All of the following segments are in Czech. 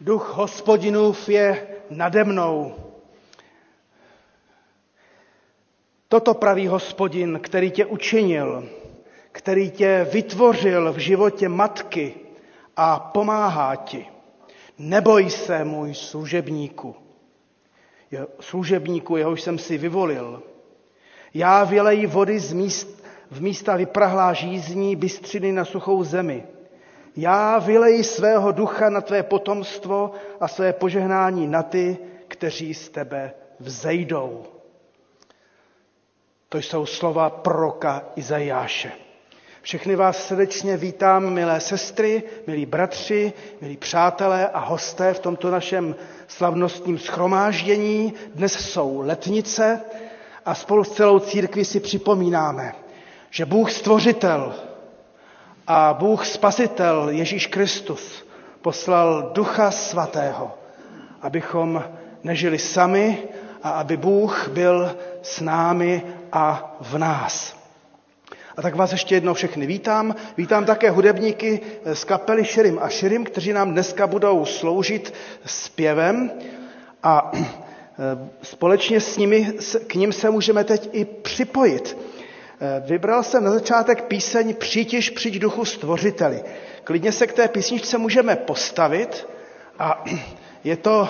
Duch hospodinův je nade mnou. Toto praví hospodin, který tě učinil, který tě vytvořil v životě matky a pomáhá ti. Neboj se, můj služebníku, služebníku, jehož jsem si vyvolil. Já vyleji vody z míst, v místa vyprahlá žízní, bystřiny na suchou zemi. Já vyleji svého ducha na tvé potomstvo a své požehnání na ty, kteří z tebe vzejdou. To jsou slova proroka Izajáše. Všechny vás srdečně vítám, milé sestry, milí bratři, milí přátelé a hosté v tomto našem slavnostním schromáždění. Dnes jsou letnice a spolu s celou církví si připomínáme, že Bůh stvořitel a Bůh spasitel Ježíš Kristus poslal Ducha Svatého, abychom nežili sami a aby Bůh byl s námi a v nás. A tak vás ještě jednou všechny vítám. Vítám také hudebníky z kapely Širim a Širim, kteří nám dneska budou sloužit zpěvem a e, společně s nimi, k ním se můžeme teď i připojit. E, vybral jsem na začátek píseň Přítiž přijď duchu stvořiteli. Klidně se k té písničce můžeme postavit a je to,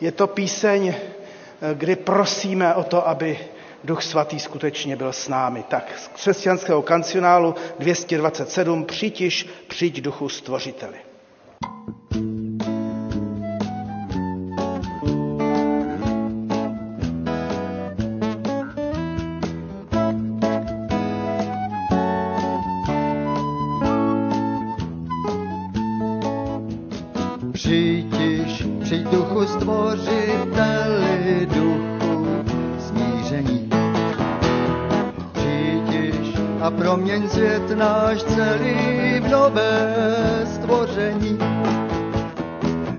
je to píseň, e, kdy prosíme o to, aby Duch Svatý skutečně byl s námi. Tak z křesťanského kancionálu 227 Přitiž, přijď Duchu Stvořiteli. Přijď, stvořiteli, duchu smíření a proměň svět náš celý v nové stvoření.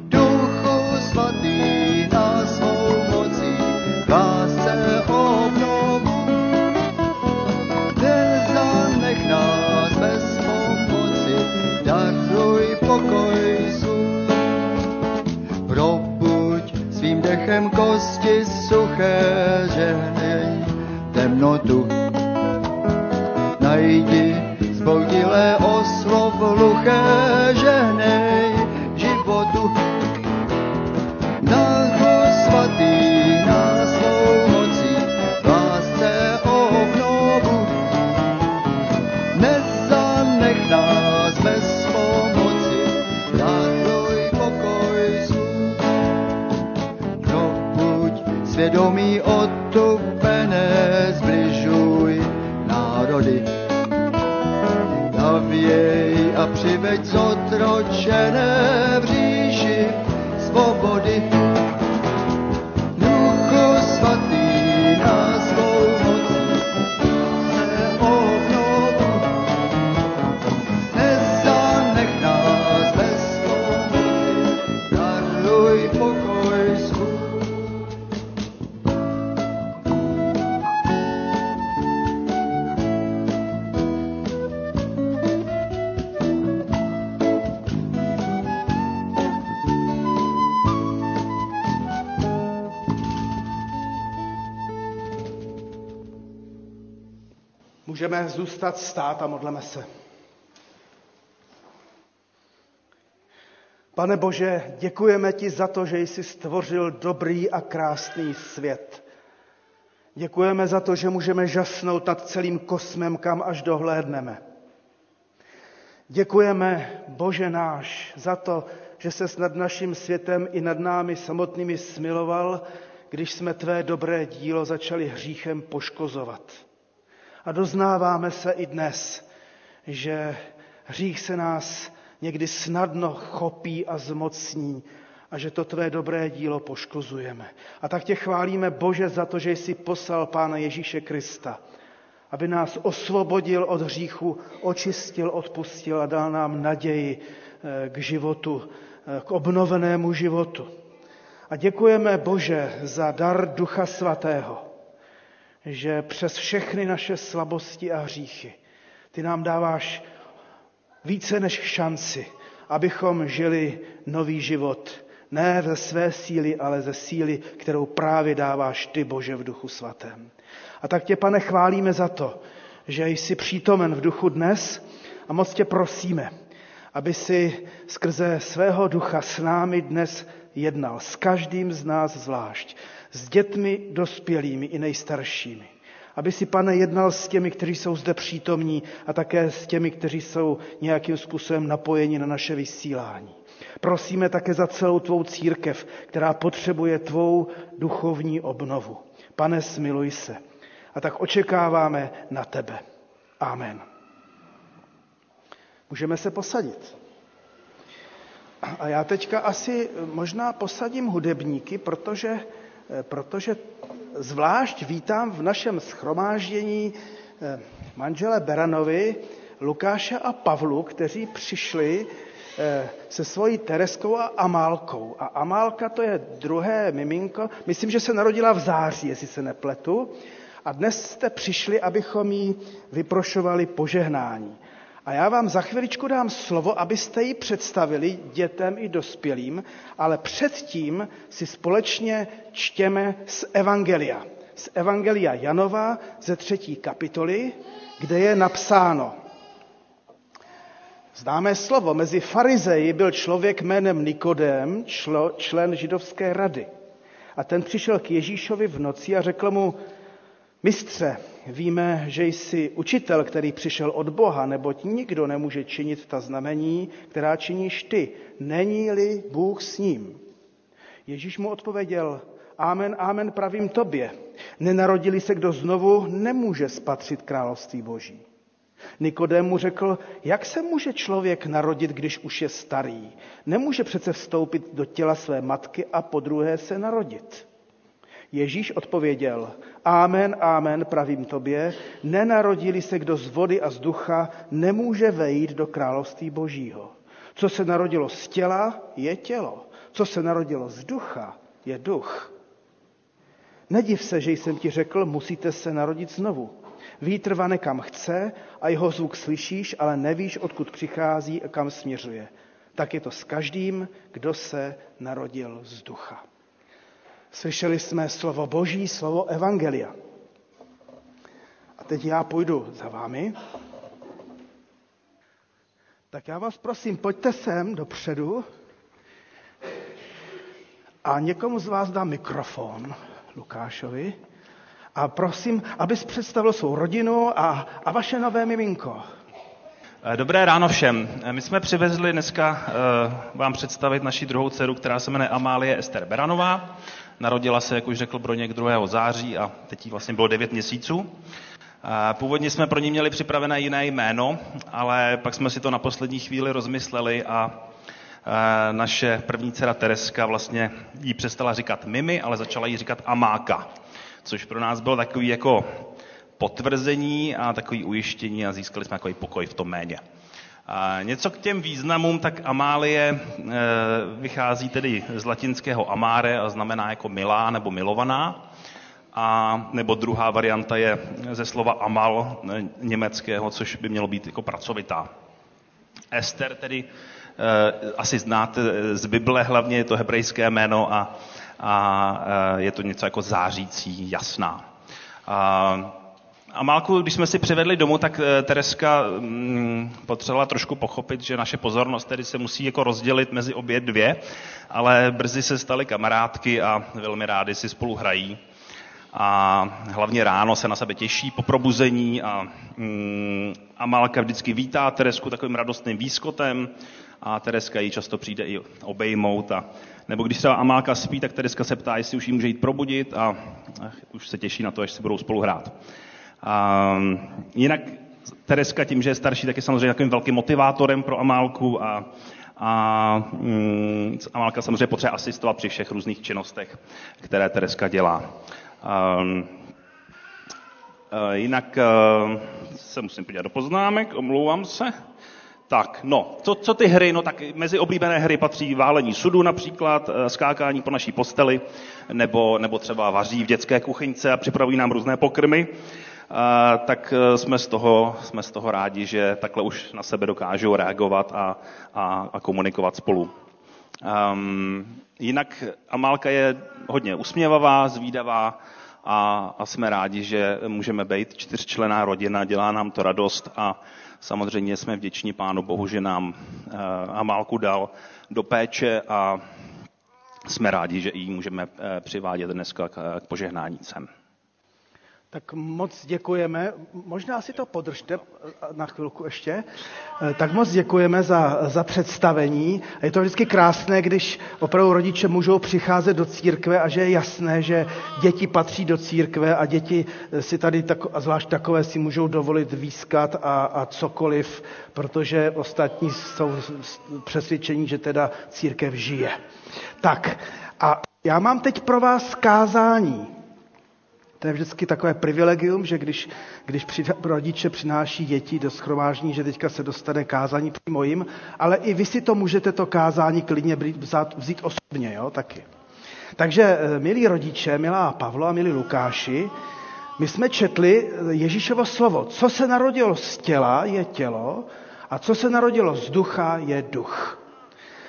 Duchu svatý na svou mocí lásce obnovu. Nezanech nás bez pomoci, daruj pokoj dechem kosti suché, žehnej temnotu. Najdi zboudilé oslov hluché Zůstat stát a modleme se. Pane Bože, děkujeme ti za to, že jsi stvořil dobrý a krásný svět. Děkujeme za to, že můžeme žasnout nad celým kosmem, kam až dohlédneme. Děkujeme, Bože náš, za to, že se nad naším světem i nad námi samotnými smiloval, když jsme tvé dobré dílo začali hříchem poškozovat. A doznáváme se i dnes, že hřích se nás někdy snadno chopí a zmocní a že to tvé dobré dílo poškozujeme. A tak tě chválíme, Bože, za to, že jsi poslal Pána Ježíše Krista, aby nás osvobodil od hříchu, očistil, odpustil a dal nám naději k životu, k obnovenému životu. A děkujeme, Bože, za dar Ducha Svatého, že přes všechny naše slabosti a hříchy ty nám dáváš více než šanci, abychom žili nový život Ne ze své síly, ale ze síly, kterou právě dáváš ty, Bože, v duchu svatém. A tak tě, pane, chválíme za to, že jsi přítomen v duchu dnes a moc tě prosíme, aby si skrze svého ducha s námi dnes jednal, s každým z nás zvlášť, s dětmi dospělými i nejstaršími. Aby si, pane, jednal s těmi, kteří jsou zde přítomní a také s těmi, kteří jsou nějakým způsobem napojeni na naše vysílání. Prosíme také za celou tvou církev, která potřebuje tvou duchovní obnovu. Pane, smiluj se. A tak očekáváme na tebe. Amen. Můžeme se posadit. A já teďka asi možná posadím hudebníky, protože, protože zvlášť vítám v našem schromáždění eh, manžele Beranovi, Lukáše a Pavlu, kteří přišli eh, se svojí Tereskou a Amálkou. A Amálka to je druhé miminko, myslím, že se narodila v září, jestli se nepletu. A dnes jste přišli, abychom jí vyprošovali požehnání. A já vám za chviličku dám slovo, abyste ji představili dětem i dospělým, ale předtím si společně čtěme z Evangelia. Z Evangelia Janova ze třetí kapitoly, kde je napsáno. Známé slovo. Mezi farizeji byl člověk jménem Nikodem, člo, člen židovské rady. A ten přišel k Ježíšovi v noci a řekl mu, Mistře, víme, že jsi učitel, který přišel od Boha, neboť nikdo nemůže činit ta znamení, která činíš ty. Není-li Bůh s ním? Ježíš mu odpověděl, Amen, amen, pravím tobě. Nenarodili se kdo znovu, nemůže spatřit království Boží. Nikodém mu řekl, jak se může člověk narodit, když už je starý? Nemůže přece vstoupit do těla své matky a po druhé se narodit. Ježíš odpověděl, Amen, amen, pravím tobě, nenarodili se kdo z vody a z ducha, nemůže vejít do království božího. Co se narodilo z těla, je tělo. Co se narodilo z ducha, je duch. Nediv se, že jsem ti řekl, musíte se narodit znovu. Vítr vane kam chce a jeho zvuk slyšíš, ale nevíš, odkud přichází a kam směřuje. Tak je to s každým, kdo se narodil z ducha. Slyšeli jsme slovo Boží, slovo Evangelia. A teď já půjdu za vámi. Tak já vás prosím, pojďte sem dopředu a někomu z vás dám mikrofon, Lukášovi, a prosím, abys představil svou rodinu a, a vaše nové miminko. Dobré ráno všem. My jsme přivezli dneska uh, vám představit naši druhou dceru, která se jmenuje Amálie Ester Beranová. Narodila se, jak už řekl Broněk, 2. září a teď jí vlastně bylo 9 měsíců. Původně jsme pro ní měli připravené jiné jméno, ale pak jsme si to na poslední chvíli rozmysleli a naše první dcera Tereska vlastně jí přestala říkat Mimi, ale začala jí říkat Amáka, což pro nás bylo takový jako potvrzení a takový ujištění a získali jsme takový pokoj v tom méně. A něco k těm významům, tak Amálie e, vychází tedy z latinského amare a znamená jako milá nebo milovaná. A nebo druhá varianta je ze slova amal e, německého, což by mělo být jako pracovitá. Ester tedy e, asi znáte z Bible, hlavně je to hebrejské jméno a, a je to něco jako zářící, jasná. A, a Málku, když jsme si přivedli domů, tak eh, Tereska mm, potřebovala trošku pochopit, že naše pozornost tedy se musí jako rozdělit mezi obě dvě, ale brzy se staly kamarádky a velmi rádi si spolu hrají. A hlavně ráno se na sebe těší po probuzení a, mm, a Málka vždycky vítá Teresku takovým radostným výskotem a Tereska ji často přijde i obejmout. A, nebo když třeba Amálka spí, tak Tereska se ptá, jestli už ji může jít probudit a, a už se těší na to, až si budou spolu hrát. A jinak Tereska tím, že je starší, tak je samozřejmě takovým velkým motivátorem pro Amálku a, a mm, Amálka samozřejmě potřebuje asistovat při všech různých činnostech, které Tereska dělá. A jinak a, se musím podívat do poznámek, omlouvám se. Tak, no, co, co ty hry? No tak mezi oblíbené hry patří válení sudu například, skákání po naší posteli, nebo, nebo třeba vaří v dětské kuchyňce a připravují nám různé pokrmy tak e, jsme z, toho, jsme z toho rádi, že takhle už na sebe dokážou reagovat a, a, a komunikovat spolu. Um, jinak Amálka je hodně usměvavá, zvídavá a, a jsme rádi, že můžeme být čtyřčlená rodina, dělá nám to radost a samozřejmě jsme vděční Pánu Bohu, že nám uh, Amálku dal do péče a jsme rádi, že ji můžeme uh, přivádět dneska k, k požehnání sem. Tak moc děkujeme. Možná si to podržte na chvilku ještě. Tak moc děkujeme za, za představení. Je to vždycky krásné, když opravdu rodiče můžou přicházet do církve a že je jasné, že děti patří do církve a děti si tady, tak, a zvlášť takové, si můžou dovolit výskat a, a cokoliv, protože ostatní jsou přesvědčení, že teda církev žije. Tak a já mám teď pro vás kázání. To je vždycky takové privilegium, že když, když při, rodiče přináší děti do schromáždění, že teďka se dostane kázání přímo jim, ale i vy si to můžete to kázání klidně vzít, vzít osobně, jo, taky. Takže, eh, milí rodiče, milá Pavlo a milí Lukáši, my jsme četli eh, Ježíšovo slovo. Co se narodilo z těla, je tělo, a co se narodilo z ducha, je duch.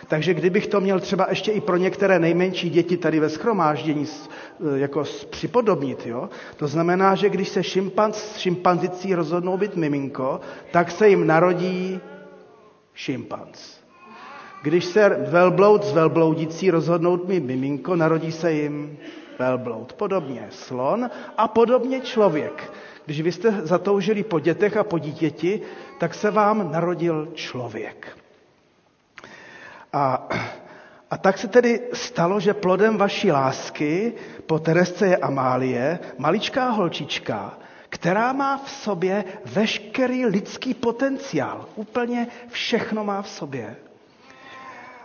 Takže kdybych to měl třeba ještě i pro některé nejmenší děti tady ve schromáždění e, jako připodobnit, jo? to znamená, že když se šimpanz s šimpanzicí rozhodnou být miminko, tak se jim narodí šimpanz. Když se velbloud s velbloudicí rozhodnou mít miminko, narodí se jim velbloud. Podobně slon a podobně člověk. Když vy jste zatoužili po dětech a po dítěti, tak se vám narodil člověk. A, a tak se tedy stalo, že plodem vaší lásky po Teresce je Amálie, maličká holčička, která má v sobě veškerý lidský potenciál. Úplně všechno má v sobě.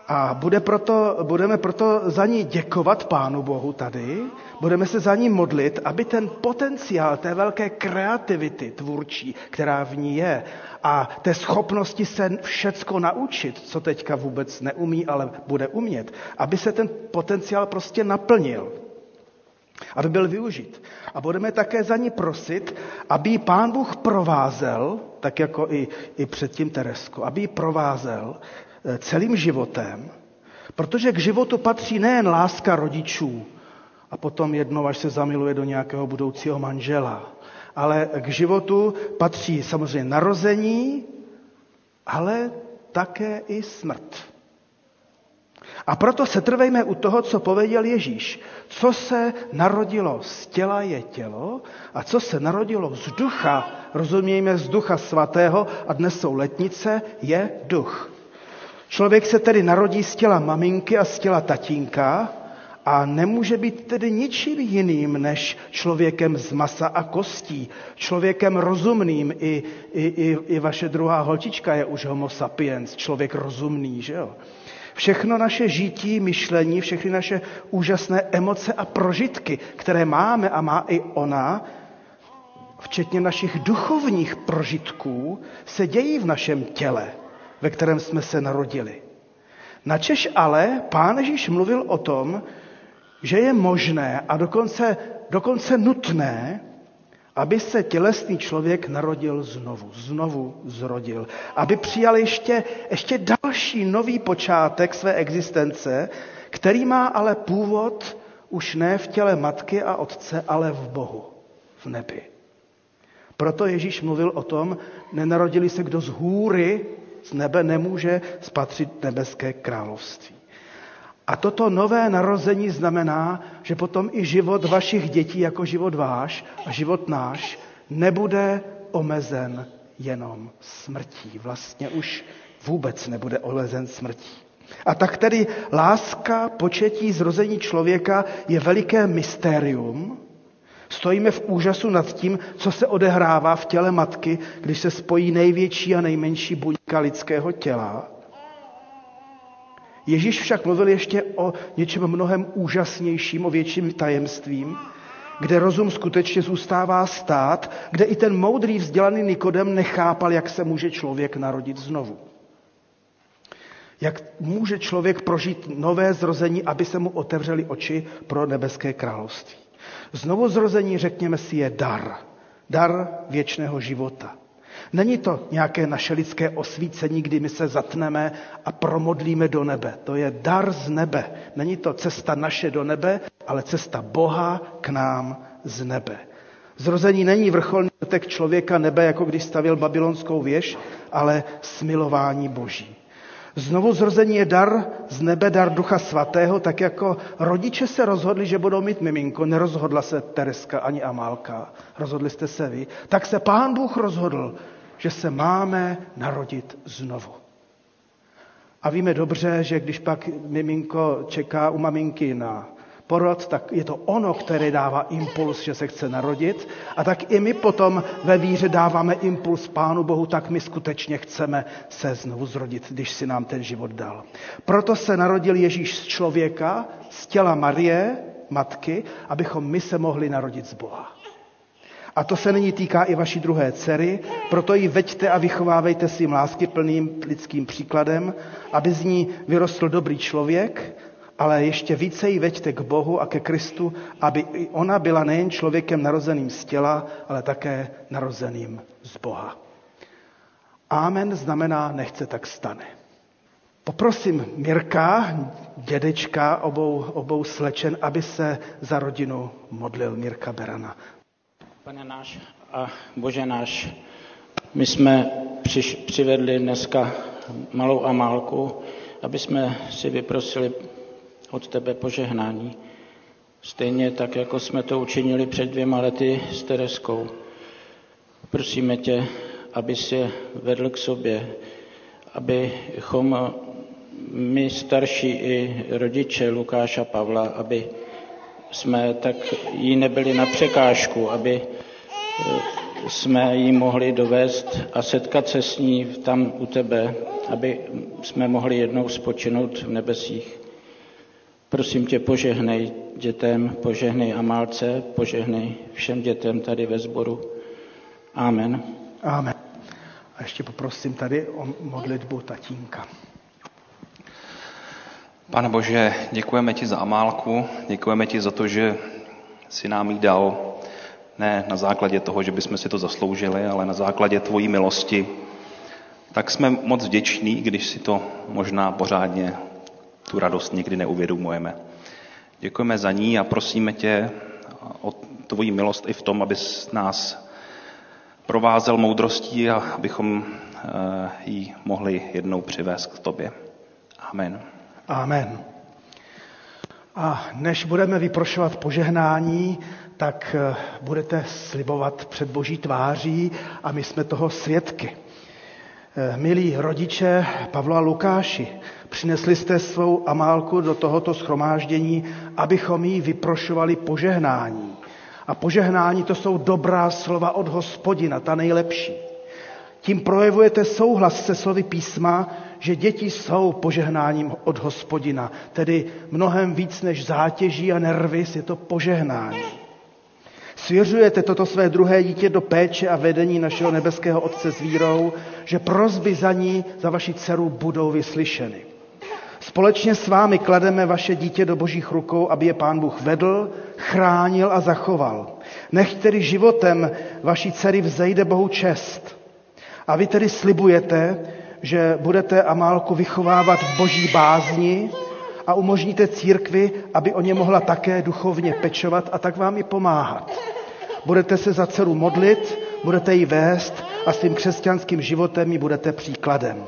A bude proto, budeme proto za ní děkovat Pánu Bohu tady, budeme se za ní modlit, aby ten potenciál té velké kreativity tvůrčí, která v ní je, a té schopnosti se všecko naučit, co teďka vůbec neumí, ale bude umět, aby se ten potenciál prostě naplnil, aby byl využit. A budeme také za ní prosit, aby ji Pán Bůh provázel, tak jako i, i předtím Teresko, aby ji provázel celým životem, protože k životu patří nejen láska rodičů a potom jednou, až se zamiluje do nějakého budoucího manžela, ale k životu patří samozřejmě narození, ale také i smrt. A proto se trvejme u toho, co pověděl Ježíš. Co se narodilo z těla je tělo a co se narodilo z ducha, rozumějme z ducha svatého a dnes jsou letnice, je duch. Člověk se tedy narodí z těla maminky a z těla tatínka a nemůže být tedy ničím jiným než člověkem z masa a kostí, člověkem rozumným. I, i, i, i vaše druhá holčička je už homo sapiens, člověk rozumný, že jo? Všechno naše žití, myšlení, všechny naše úžasné emoce a prožitky, které máme a má i ona, včetně našich duchovních prožitků, se dějí v našem těle, ve kterém jsme se narodili. Načež ale pán Ježíš mluvil o tom, že je možné a dokonce, dokonce nutné, aby se tělesný člověk narodil znovu, znovu zrodil, aby přijal ještě, ještě další nový počátek své existence, který má ale původ už ne v těle matky a otce, ale v Bohu, v nebi. Proto Ježíš mluvil o tom, nenarodili se kdo z hůry, z nebe nemůže spatřit nebeské království. A toto nové narození znamená, že potom i život vašich dětí jako život váš a život náš nebude omezen jenom smrtí. Vlastně už vůbec nebude omezen smrtí. A tak tedy láska, početí, zrození člověka je veliké mystérium. Stojíme v úžasu nad tím, co se odehrává v těle matky, když se spojí největší a nejmenší buňka lidského těla. Ježíš však mluvil ještě o něčem mnohem úžasnějším, o větším tajemstvím, kde rozum skutečně zůstává stát, kde i ten moudrý vzdělaný Nikodem nechápal, jak se může člověk narodit znovu. Jak může člověk prožít nové zrození, aby se mu otevřely oči pro nebeské království. Znovu zrození, řekněme si, je dar. Dar věčného života. Není to nějaké naše lidské osvícení, kdy my se zatneme a promodlíme do nebe. To je dar z nebe. Není to cesta naše do nebe, ale cesta Boha k nám z nebe. Zrození není vrcholný člověka nebe, jako když stavil babylonskou věž, ale smilování boží. Znovu zrození je dar z nebe, dar Ducha Svatého, tak jako rodiče se rozhodli, že budou mít miminko, nerozhodla se Tereska ani Amálka, rozhodli jste se vy, tak se Pán Bůh rozhodl, že se máme narodit znovu. A víme dobře, že když pak miminko čeká u maminky na porod, tak je to ono, které dává impuls, že se chce narodit. A tak i my potom ve víře dáváme impuls Pánu Bohu, tak my skutečně chceme se znovu zrodit, když si nám ten život dal. Proto se narodil Ježíš z člověka, z těla Marie, matky, abychom my se mohli narodit z Boha. A to se nyní týká i vaší druhé dcery, proto ji veďte a vychovávejte svým láskyplným lidským příkladem, aby z ní vyrostl dobrý člověk, ale ještě více ji veďte k Bohu a ke Kristu, aby i ona byla nejen člověkem narozeným z těla, ale také narozeným z Boha. Amen znamená nechce tak stane. Poprosím Mirka, dědečka obou, obou slečen, aby se za rodinu modlil Mirka Berana. Pane náš a Bože náš, my jsme přiš, přivedli dneska malou Amálku, aby jsme si vyprosili od tebe požehnání. Stejně tak, jako jsme to učinili před dvěma lety s Tereskou. Prosíme tě, aby se vedl k sobě, abychom my starší i rodiče Lukáša Pavla, aby jsme tak jí nebyli na překážku, aby jsme ji mohli dovést a setkat se s ní tam u tebe, aby jsme mohli jednou spočinout v nebesích. Prosím tě, požehnej dětem, požehnej Amálce, požehnej všem dětem tady ve sboru. Amen. Amen. A ještě poprosím tady o modlitbu tatínka. Pane Bože, děkujeme ti za Amálku, děkujeme ti za to, že si nám ji dal ne na základě toho, že bychom si to zasloužili, ale na základě tvojí milosti. Tak jsme moc vděční, když si to možná pořádně tu radost někdy neuvědomujeme. Děkujeme za ní a prosíme tě o tvoji milost i v tom, abys nás provázel moudrostí a abychom eh, ji mohli jednou přivést k tobě. Amen. Amen. A než budeme vyprošovat požehnání, tak eh, budete slibovat před Boží tváří a my jsme toho svědky. Eh, milí rodiče Pavla Lukáši, přinesli jste svou Amálku do tohoto schromáždění, abychom jí vyprošovali požehnání. A požehnání to jsou dobrá slova od hospodina, ta nejlepší. Tím projevujete souhlas se slovy písma, že děti jsou požehnáním od hospodina, tedy mnohem víc než zátěží a nervis, je to požehnání. Svěřujete toto své druhé dítě do péče a vedení našeho nebeského Otce s vírou, že prozby za ní, za vaši dceru budou vyslyšeny. Společně s vámi klademe vaše dítě do božích rukou, aby je pán Bůh vedl, chránil a zachoval. Nech tedy životem vaší dcery vzejde Bohu čest. A vy tedy slibujete, že budete Amálku vychovávat v boží bázni a umožníte církvi, aby o ně mohla také duchovně pečovat a tak vám i pomáhat. Budete se za dceru modlit, budete ji vést a svým křesťanským životem ji budete příkladem.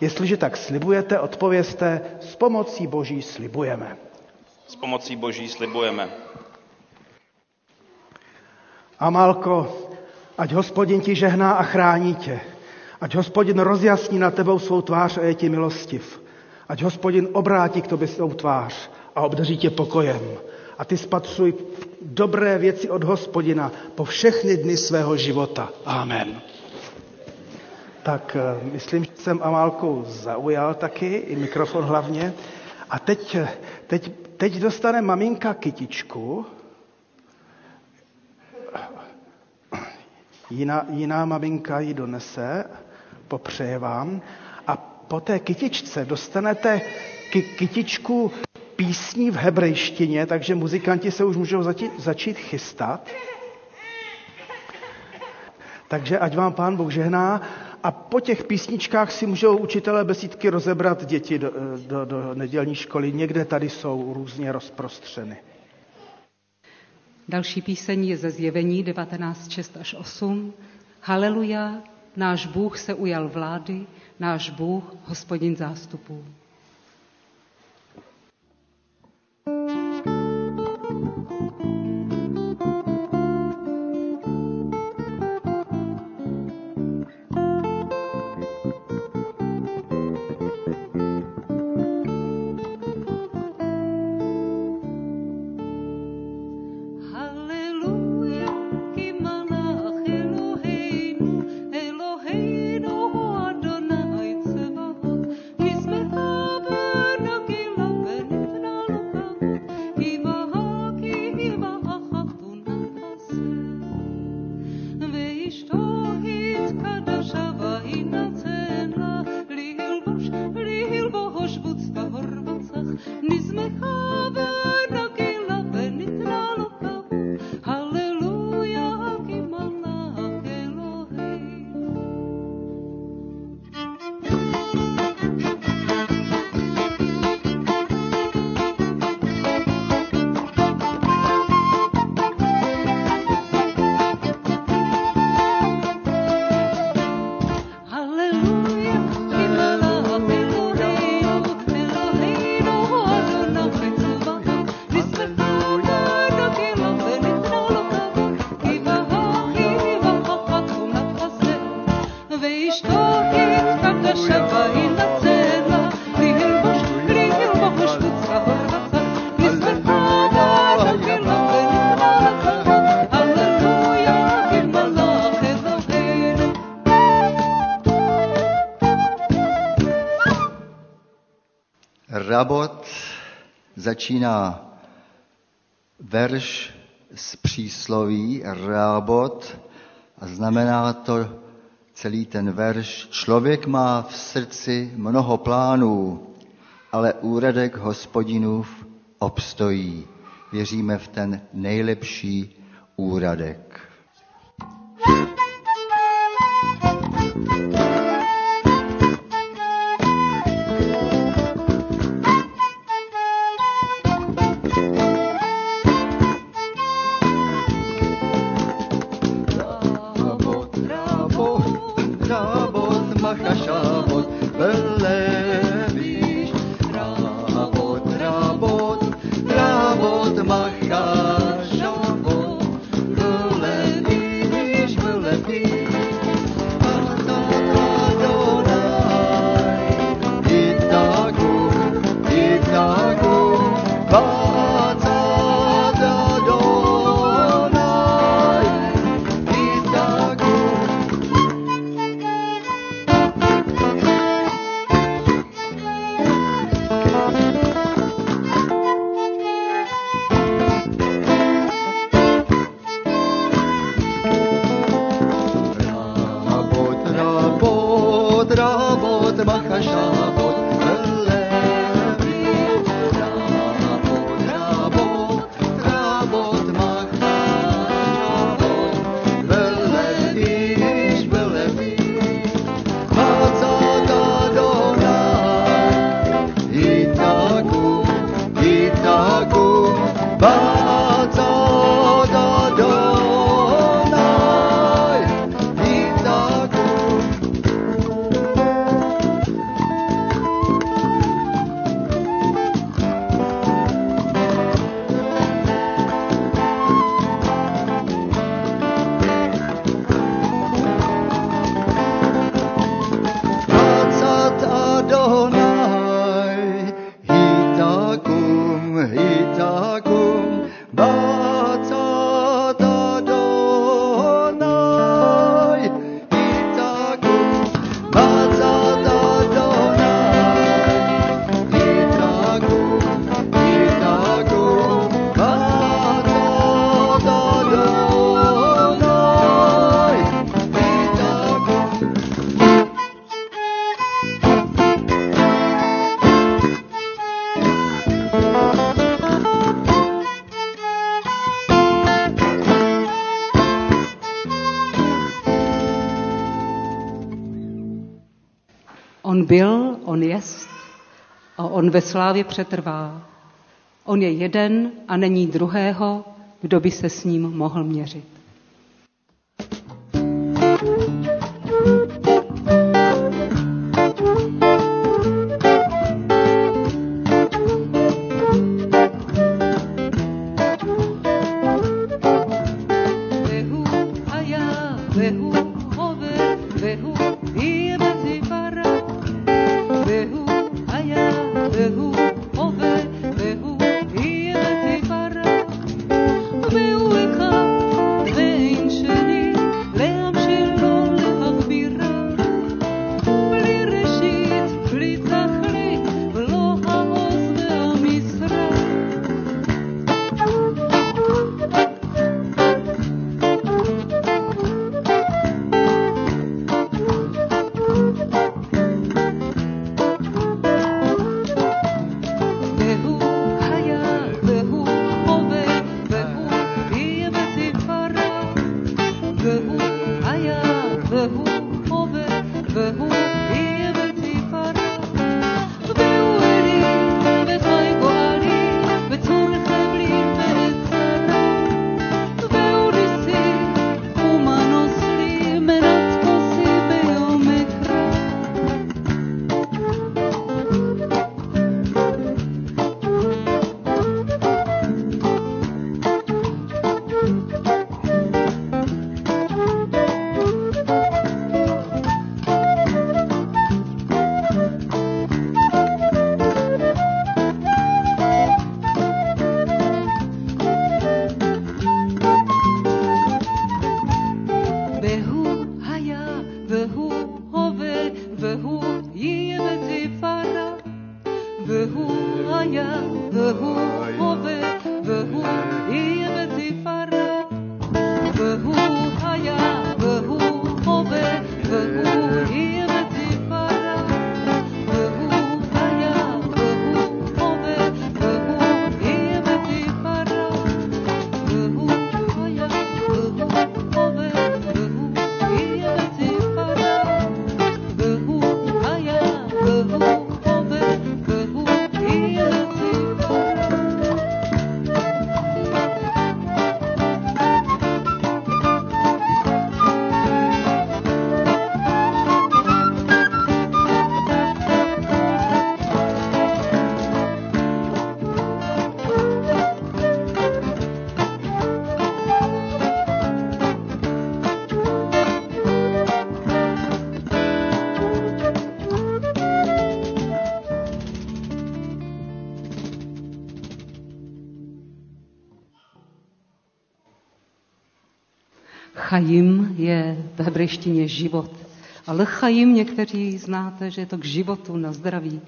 Jestliže tak slibujete, odpověste, s pomocí Boží slibujeme. S pomocí Boží slibujeme. Amálko, ať hospodin ti žehná a chrání tě. Ať hospodin rozjasní na tebou svou tvář a je ti milostiv. Ať hospodin obrátí k tobě svou tvář a obdaří tě pokojem. A ty spatřuj dobré věci od hospodina po všechny dny svého života. Amen. Tak eh, myslím, že jsem Amálku zaujal taky, i mikrofon hlavně. A teď, eh, teď, teď dostane maminka kytičku. Jiná, jiná maminka ji donese, popřeje vám. A po té kytičce dostanete ky, kytičku písní v hebrejštině, takže muzikanti se už můžou začít, začít chystat. Takže ať vám pán Bůh žehná a po těch písničkách si můžou učitelé besídky rozebrat děti do, do, do nedělní školy. Někde tady jsou různě rozprostřeny. Další píseň je ze zjevení 19.6 až 8. Haleluja, náš Bůh se ujal vlády, náš Bůh, hospodin zástupů. Začíná verš z přísloví Rabot a znamená to celý ten verš. Člověk má v srdci mnoho plánů, ale úradek hospodinův obstojí. Věříme v ten nejlepší úradek. Rabot, on ve slávě přetrvá. On je jeden a není druhého, kdo by se s ním mohl měřit. Chajim je v hebrejštině život. A lchajim někteří znáte, že je to k životu, na zdraví.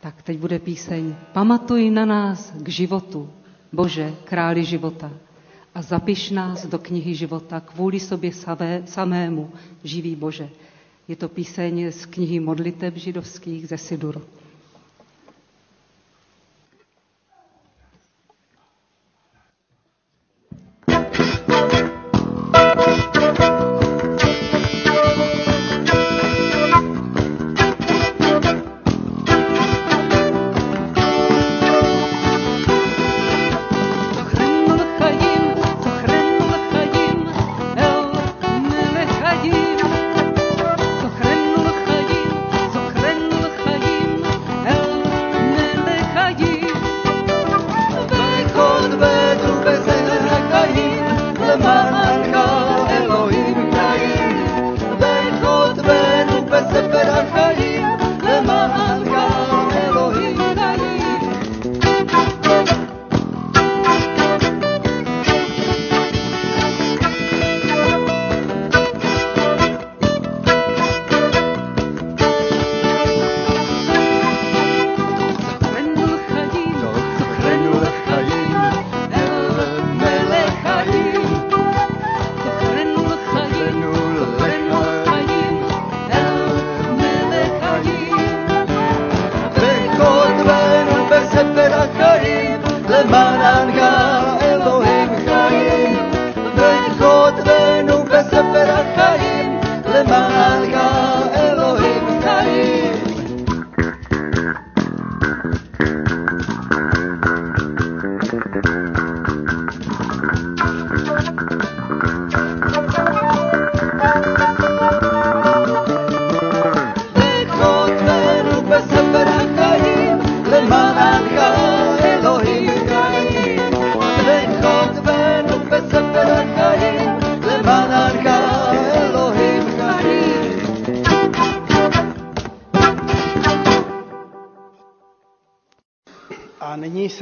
Tak teď bude píseň Pamatuj na nás k životu, Bože, králi života. A zapiš nás do knihy života kvůli sobě samé, samému, živý Bože. Je to píseň z knihy modliteb židovských ze Siduru.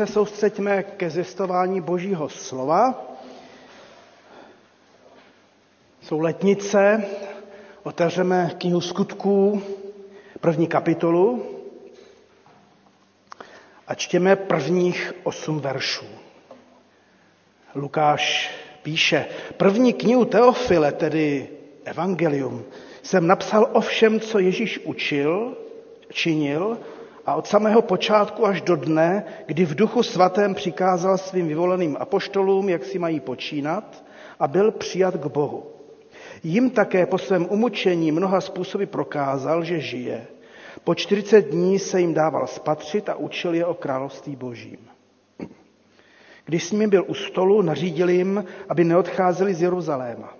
Se soustřeďme ke zjistování Božího slova. Jsou letnice, otevřeme knihu skutků, první kapitolu a čtěme prvních osm veršů. Lukáš píše, první knihu Teofile, tedy Evangelium, jsem napsal o všem, co Ježíš učil, činil a od samého počátku až do dne, kdy v duchu svatém přikázal svým vyvoleným apoštolům, jak si mají počínat a byl přijat k Bohu. Jim také po svém umučení mnoha způsoby prokázal, že žije. Po 40 dní se jim dával spatřit a učil je o království božím. Když s nimi byl u stolu, nařídil jim, aby neodcházeli z Jeruzaléma.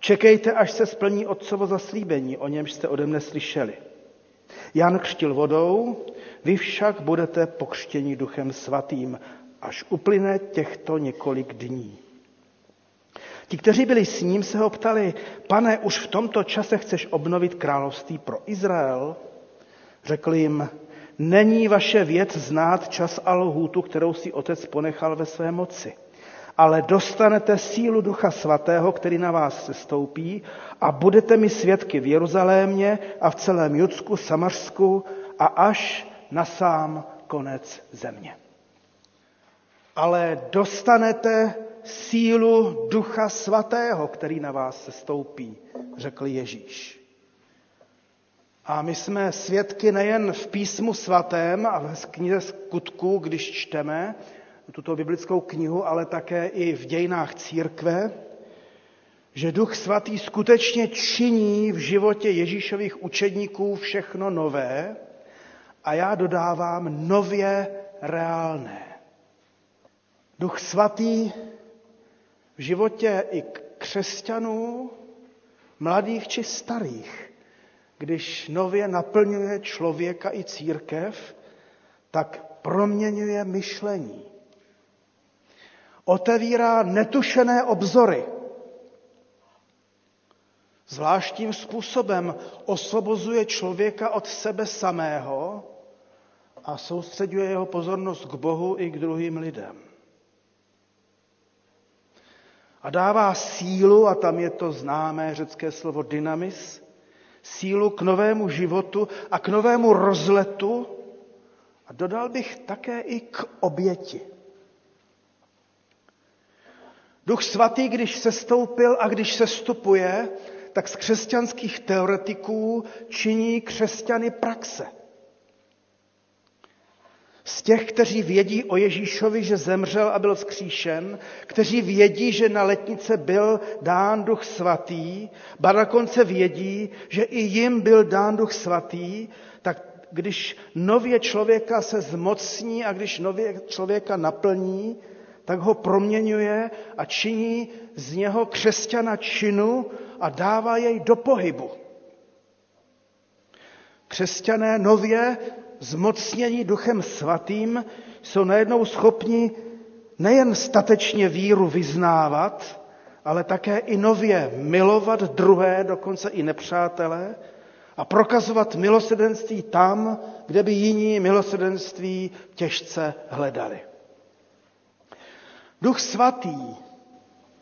Čekejte, až se splní otcovo zaslíbení, o němž jste ode mne slyšeli. Jan křtil vodou, vy však budete pokřtěni duchem svatým, až uplyne těchto několik dní. Ti, kteří byli s ním, se ho ptali, pane, už v tomto čase chceš obnovit království pro Izrael? Řekl jim, není vaše věc znát čas a lhůtu, kterou si otec ponechal ve své moci. Ale dostanete sílu Ducha Svatého, který na vás sestoupí a budete mi svědky v Jeruzalémě a v celém Judsku, Samařsku a až na sám konec země. Ale dostanete sílu Ducha Svatého, který na vás se stoupí, řekl Ježíš. A my jsme svědky nejen v písmu svatém a v knize skutků, když čteme tuto biblickou knihu, ale také i v dějinách církve, že Duch Svatý skutečně činí v životě Ježíšových učedníků všechno nové a já dodávám nově reálné. Duch Svatý v životě i křesťanů, mladých či starých, když nově naplňuje člověka i církev, tak proměňuje myšlení. Otevírá netušené obzory. Zvláštním způsobem osvobozuje člověka od sebe samého a soustředuje jeho pozornost k Bohu i k druhým lidem a dává sílu, a tam je to známé řecké slovo dynamis, sílu k novému životu a k novému rozletu a dodal bych také i k oběti. Duch svatý, když se stoupil a když se stupuje, tak z křesťanských teoretiků činí křesťany praxe – z těch, kteří vědí o Ježíšovi, že zemřel a byl vzkříšen, kteří vědí, že na letnice byl dán duch svatý, ba dokonce vědí, že i jim byl dán duch svatý, tak když nově člověka se zmocní a když nově člověka naplní, tak ho proměňuje a činí z něho křesťana činu a dává jej do pohybu. Křesťané nově zmocnění duchem svatým, jsou najednou schopni nejen statečně víru vyznávat, ale také i nově milovat druhé, dokonce i nepřátele, a prokazovat milosedenství tam, kde by jiní milosedenství těžce hledali. Duch svatý,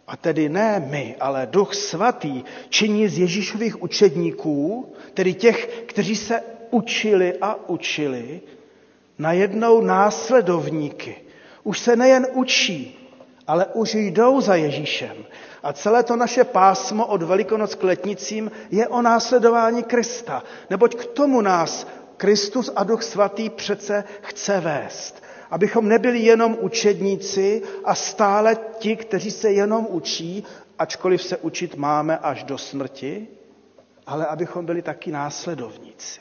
a tedy ne my, ale Duch svatý, činí z Ježíšových učedníků, tedy těch, kteří se učili a učili, najednou následovníky. Už se nejen učí, ale už jdou za Ježíšem. A celé to naše pásmo od Velikonoc k letnicím je o následování Krista. Neboť k tomu nás Kristus a Duch Svatý přece chce vést. Abychom nebyli jenom učedníci a stále ti, kteří se jenom učí, ačkoliv se učit máme až do smrti, ale abychom byli taky následovníci.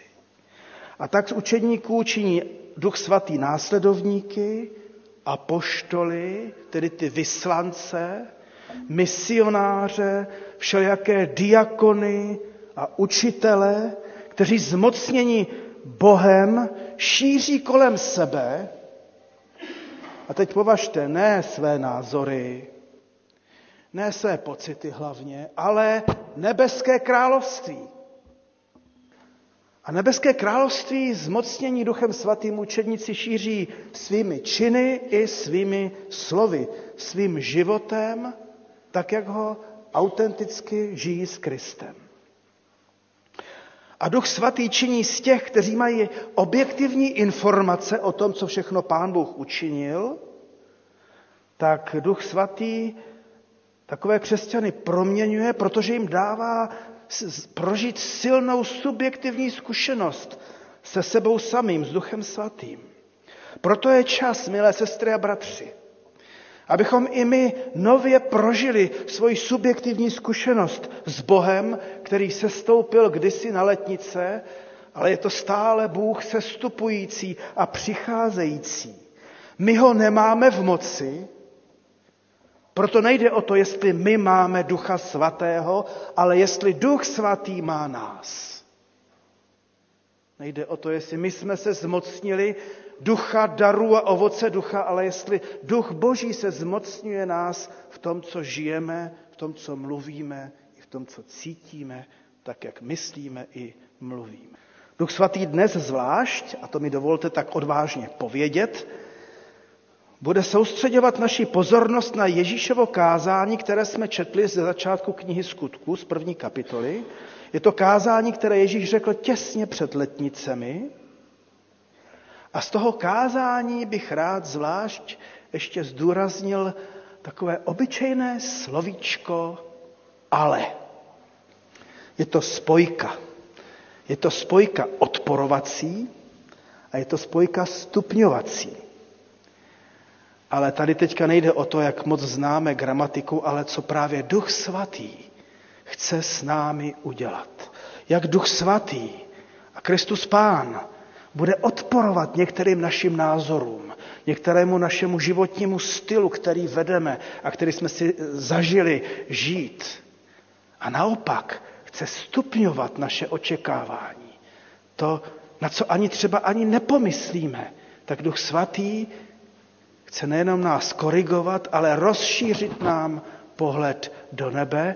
A tak z učedníků činí Duch Svatý následovníky, a poštoly, tedy ty vyslance, misionáře, všelijaké diakony a učitele, kteří zmocněni Bohem šíří kolem sebe, a teď považte, ne své názory, ne své pocity hlavně, ale nebeské království. A nebeské království zmocnění Duchem Svatým učedníci šíří svými činy i svými slovy, svým životem, tak jak ho autenticky žijí s Kristem. A Duch Svatý činí z těch, kteří mají objektivní informace o tom, co všechno Pán Bůh učinil, tak Duch Svatý takové křesťany proměňuje, protože jim dává prožít silnou subjektivní zkušenost se sebou samým, s Duchem Svatým. Proto je čas, milé sestry a bratři, abychom i my nově prožili svoji subjektivní zkušenost s Bohem, který se stoupil kdysi na letnice, ale je to stále Bůh sestupující a přicházející. My ho nemáme v moci, proto nejde o to, jestli my máme Ducha Svatého, ale jestli Duch Svatý má nás. Nejde o to, jestli my jsme se zmocnili ducha, daru a ovoce ducha, ale jestli duch Boží se zmocňuje nás v tom, co žijeme, v tom, co mluvíme, tom, co cítíme, tak jak myslíme i mluvíme. Duch svatý dnes zvlášť, a to mi dovolte tak odvážně povědět, bude soustředovat naši pozornost na Ježíšovo kázání, které jsme četli ze začátku knihy Skutku z první kapitoly. Je to kázání, které Ježíš řekl těsně před letnicemi. A z toho kázání bych rád zvlášť ještě zdůraznil takové obyčejné slovíčko ale. Je to spojka. Je to spojka odporovací a je to spojka stupňovací. Ale tady teďka nejde o to, jak moc známe gramatiku, ale co právě Duch Svatý chce s námi udělat. Jak Duch Svatý a Kristus Pán bude odporovat některým našim názorům, některému našemu životnímu stylu, který vedeme a který jsme si zažili žít. A naopak chce stupňovat naše očekávání. To, na co ani třeba ani nepomyslíme, tak Duch Svatý chce nejenom nás korigovat, ale rozšířit nám pohled do nebe.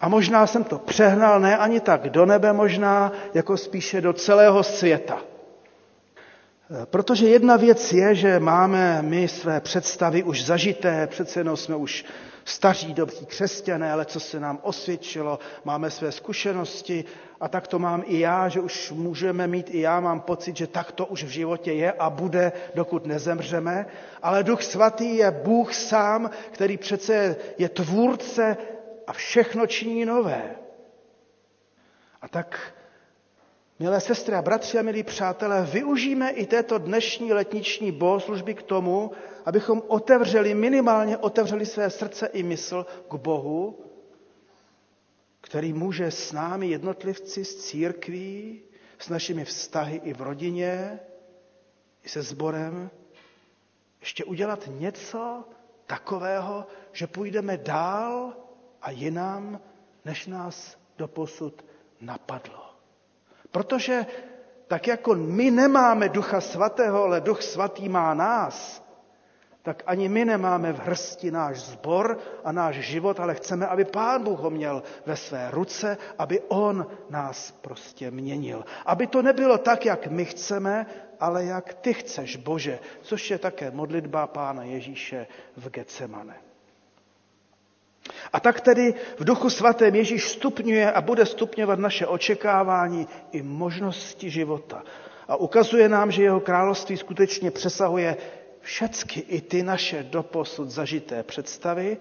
A možná jsem to přehnal, ne ani tak do nebe, možná jako spíše do celého světa. Protože jedna věc je, že máme my své představy už zažité, přece jenom jsme už staří, dobří křesťané, ale co se nám osvědčilo, máme své zkušenosti a tak to mám i já, že už můžeme mít, i já mám pocit, že tak to už v životě je a bude, dokud nezemřeme. Ale Duch Svatý je Bůh sám, který přece je tvůrce a všechno činí nové. A tak Milé sestry a bratři a milí přátelé, využijeme i této dnešní letniční bohoslužby k tomu, abychom otevřeli, minimálně otevřeli své srdce i mysl k Bohu, který může s námi jednotlivci, s církví, s našimi vztahy i v rodině, i se sborem, ještě udělat něco takového, že půjdeme dál a jinam, než nás doposud napadlo. Protože tak jako my nemáme ducha svatého, ale duch svatý má nás, tak ani my nemáme v hrsti náš zbor a náš život, ale chceme, aby Pán Bůh ho měl ve své ruce, aby On nás prostě měnil. Aby to nebylo tak, jak my chceme, ale jak ty chceš, Bože, což je také modlitba Pána Ježíše v Getsemane. A tak tedy v duchu svatém Ježíš stupňuje a bude stupňovat naše očekávání i možnosti života. A ukazuje nám, že jeho království skutečně přesahuje všecky i ty naše doposud zažité představy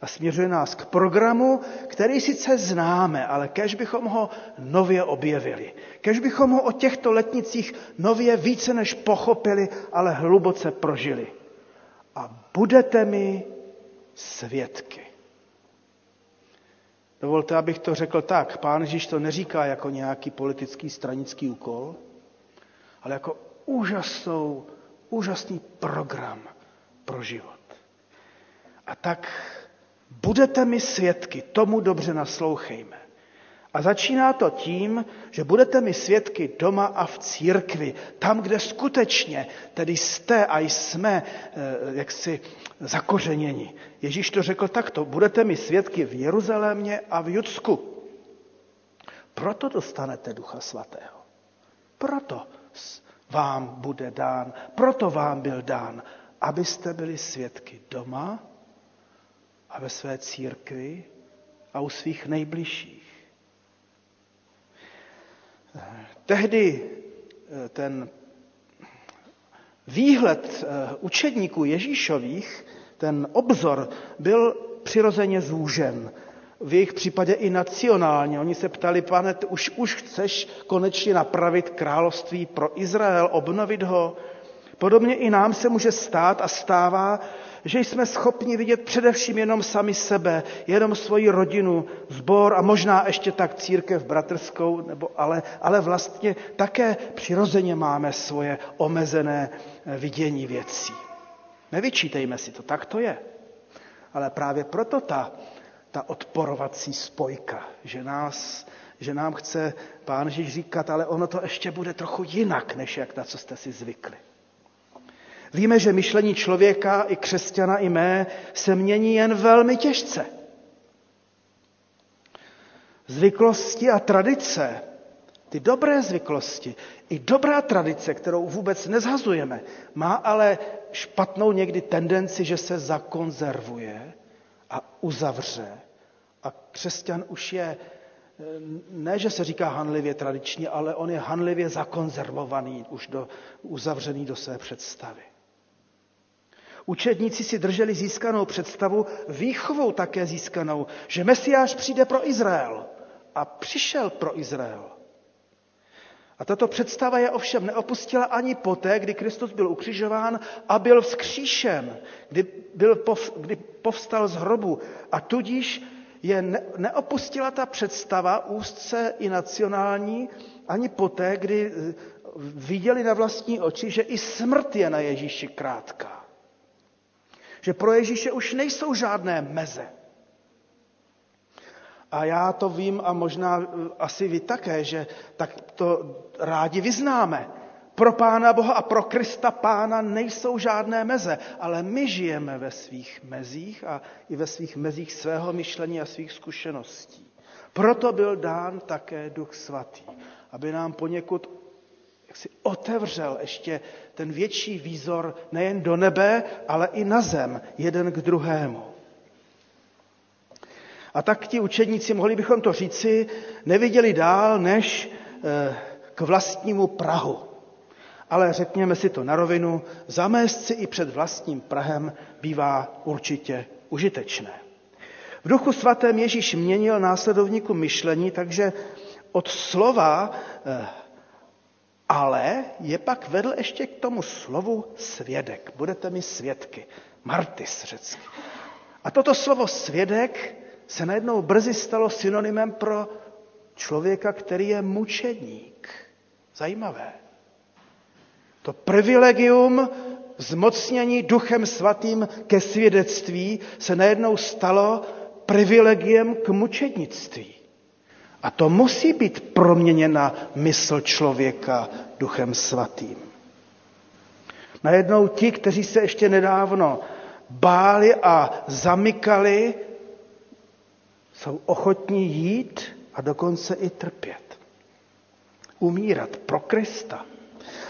a směřuje nás k programu, který sice známe, ale kež bychom ho nově objevili. Kež bychom ho o těchto letnicích nově více než pochopili, ale hluboce prožili. A budete mi svědky. Dovolte, abych to řekl tak. Pán Ježíš to neříká jako nějaký politický stranický úkol, ale jako úžasnou, úžasný program pro život. A tak budete mi svědky, tomu dobře naslouchejme. A začíná to tím, že budete mi svědky doma a v církvi, tam, kde skutečně tedy jste a jsme eh, jaksi zakořeněni. Ježíš to řekl takto, budete mi svědky v Jeruzalémě a v Judsku. Proto dostanete Ducha Svatého. Proto vám bude dán, proto vám byl dán, abyste byli svědky doma a ve své církvi a u svých nejbližších. Tehdy eh, ten výhled eh, učedníků Ježíšových, ten obzor, byl přirozeně zúžen. V jejich případě i nacionálně. Oni se ptali, pane, už, už chceš konečně napravit království pro Izrael, obnovit ho? Podobně i nám se může stát a stává, že jsme schopni vidět především jenom sami sebe, jenom svoji rodinu, sbor a možná ještě tak církev bratrskou, nebo ale, ale vlastně také přirozeně máme svoje omezené eh, vidění věcí. Nevyčítejme si to, tak to je. Ale právě proto ta, ta odporovací spojka, že, nás, že nám chce pán Ježíš říkat, ale ono to ještě bude trochu jinak, než jak na co jste si zvykli. Víme, že myšlení člověka i křesťana i mé se mění jen velmi těžce. Zvyklosti a tradice, ty dobré zvyklosti, i dobrá tradice, kterou vůbec nezhazujeme, má ale špatnou někdy tendenci, že se zakonzervuje a uzavře. A křesťan už je, ne že se říká hanlivě tradiční, ale on je hanlivě zakonzervovaný, už do, uzavřený do své představy. Učedníci si drželi získanou představu, výchovou také získanou, že Mesiáš přijde pro Izrael. A přišel pro Izrael. A tato představa je ovšem neopustila ani poté, kdy Kristus byl ukřižován a byl vzkříšen, kdy, byl pov, kdy povstal z hrobu. A tudíž je ne, neopustila ta představa úzce i nacionální ani poté, kdy eh, viděli na vlastní oči, že i smrt je na Ježíši krátká že pro Ježíše už nejsou žádné meze. A já to vím a možná eh, asi vy také, že tak to rádi vyznáme. Pro Pána Boha a pro Krista Pána nejsou žádné meze, ale my žijeme ve svých mezích a i ve svých mezích svého myšlení a svých zkušeností. Proto byl dán také Duch Svatý, aby nám poněkud jak si otevřel ještě ten větší výzor nejen do nebe, ale i na zem, jeden k druhému. A tak ti učedníci, mohli bychom to říci, neviděli dál než eh, k vlastnímu Prahu. Ale řekněme si to na rovinu, zamést si i před vlastním Prahem bývá určitě užitečné. V duchu svatém Ježíš měnil následovníku myšlení, takže od slova eh, ale je pak vedl ještě k tomu slovu svědek. Budete mi svědky. Martis řecky. A toto slovo svědek se najednou brzy stalo synonymem pro člověka, který je mučedník. Zajímavé. To privilegium zmocnění duchem svatým ke svědectví se najednou stalo privilegiem k mučednictví. A to musí být proměněna mysl člověka duchem svatým. Najednou ti, kteří se ještě nedávno báli a zamykali, jsou ochotní jít a dokonce i trpět. Umírat pro Krista.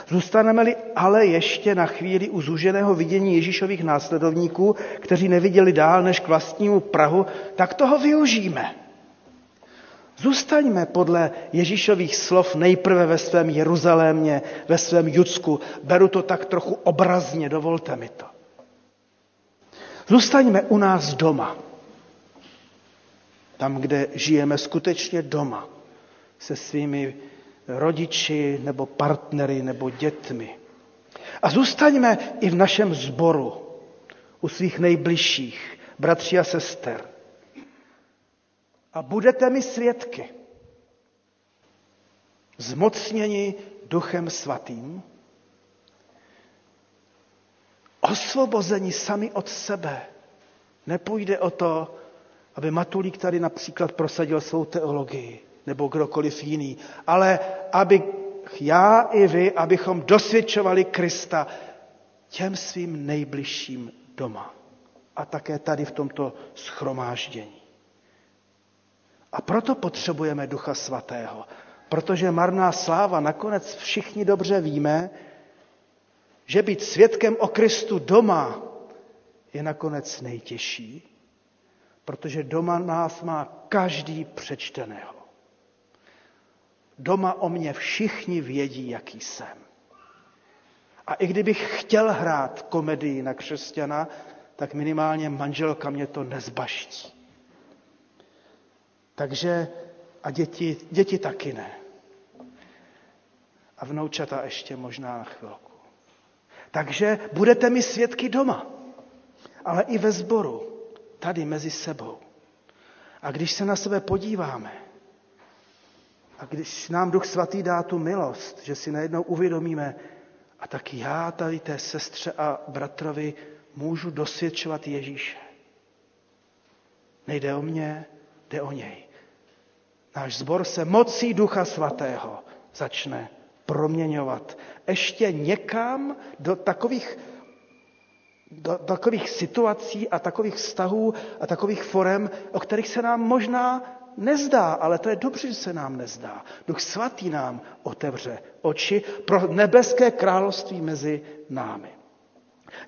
Zůstaneme-li ale ještě na chvíli u zúženého vidění Ježíšových následovníků, kteří neviděli dál než k vlastnímu Prahu, tak toho využijeme. Zůstaňme podle Ježíšových slov nejprve ve svém Jeruzalémě, ve svém Judsku. Beru to tak trochu obrazně, dovolte mi to. Zůstaňme u nás doma. Tam, kde žijeme skutečně doma. Se svými rodiči nebo partnery nebo dětmi. A zůstaňme i v našem sboru, u svých nejbližších, bratří a sester a budete mi svědky. Zmocněni duchem svatým, osvobozeni sami od sebe. Nepůjde o to, aby Matulík tady například prosadil svou teologii. nebo kdokoliv jiný, ale aby já i vy, abychom dosvědčovali Krista těm svým nejbližším doma. A také tady v tomto schromáždění. A proto potřebujeme Ducha Svatého. Protože marná sláva, nakonec všichni dobře víme, že být svědkem o Kristu doma je nakonec nejtěžší, protože doma nás má každý přečteného. Doma o mě všichni vědí, jaký jsem. A i kdybych chtěl hrát komedii na křesťana, tak minimálně manželka mě to nezbaští. Takže a děti, děti taky ne. A vnoučata ještě možná na chvilku. Takže budete mi svědky doma, ale i ve sboru, tady mezi sebou. A když se na sebe podíváme, a když nám Duch Svatý dá tu milost, že si najednou uvědomíme, a tak já tady té sestře a bratrovi můžu dosvědčovat Ježíše. Nejde o mě, jde o něj. Náš zbor se mocí Ducha Svatého začne proměňovat. Ještě někam do takových, do takových situací a takových vztahů a takových forem, o kterých se nám možná nezdá, ale to je dobře, že se nám nezdá. Duch svatý nám otevře oči pro nebeské království mezi námi.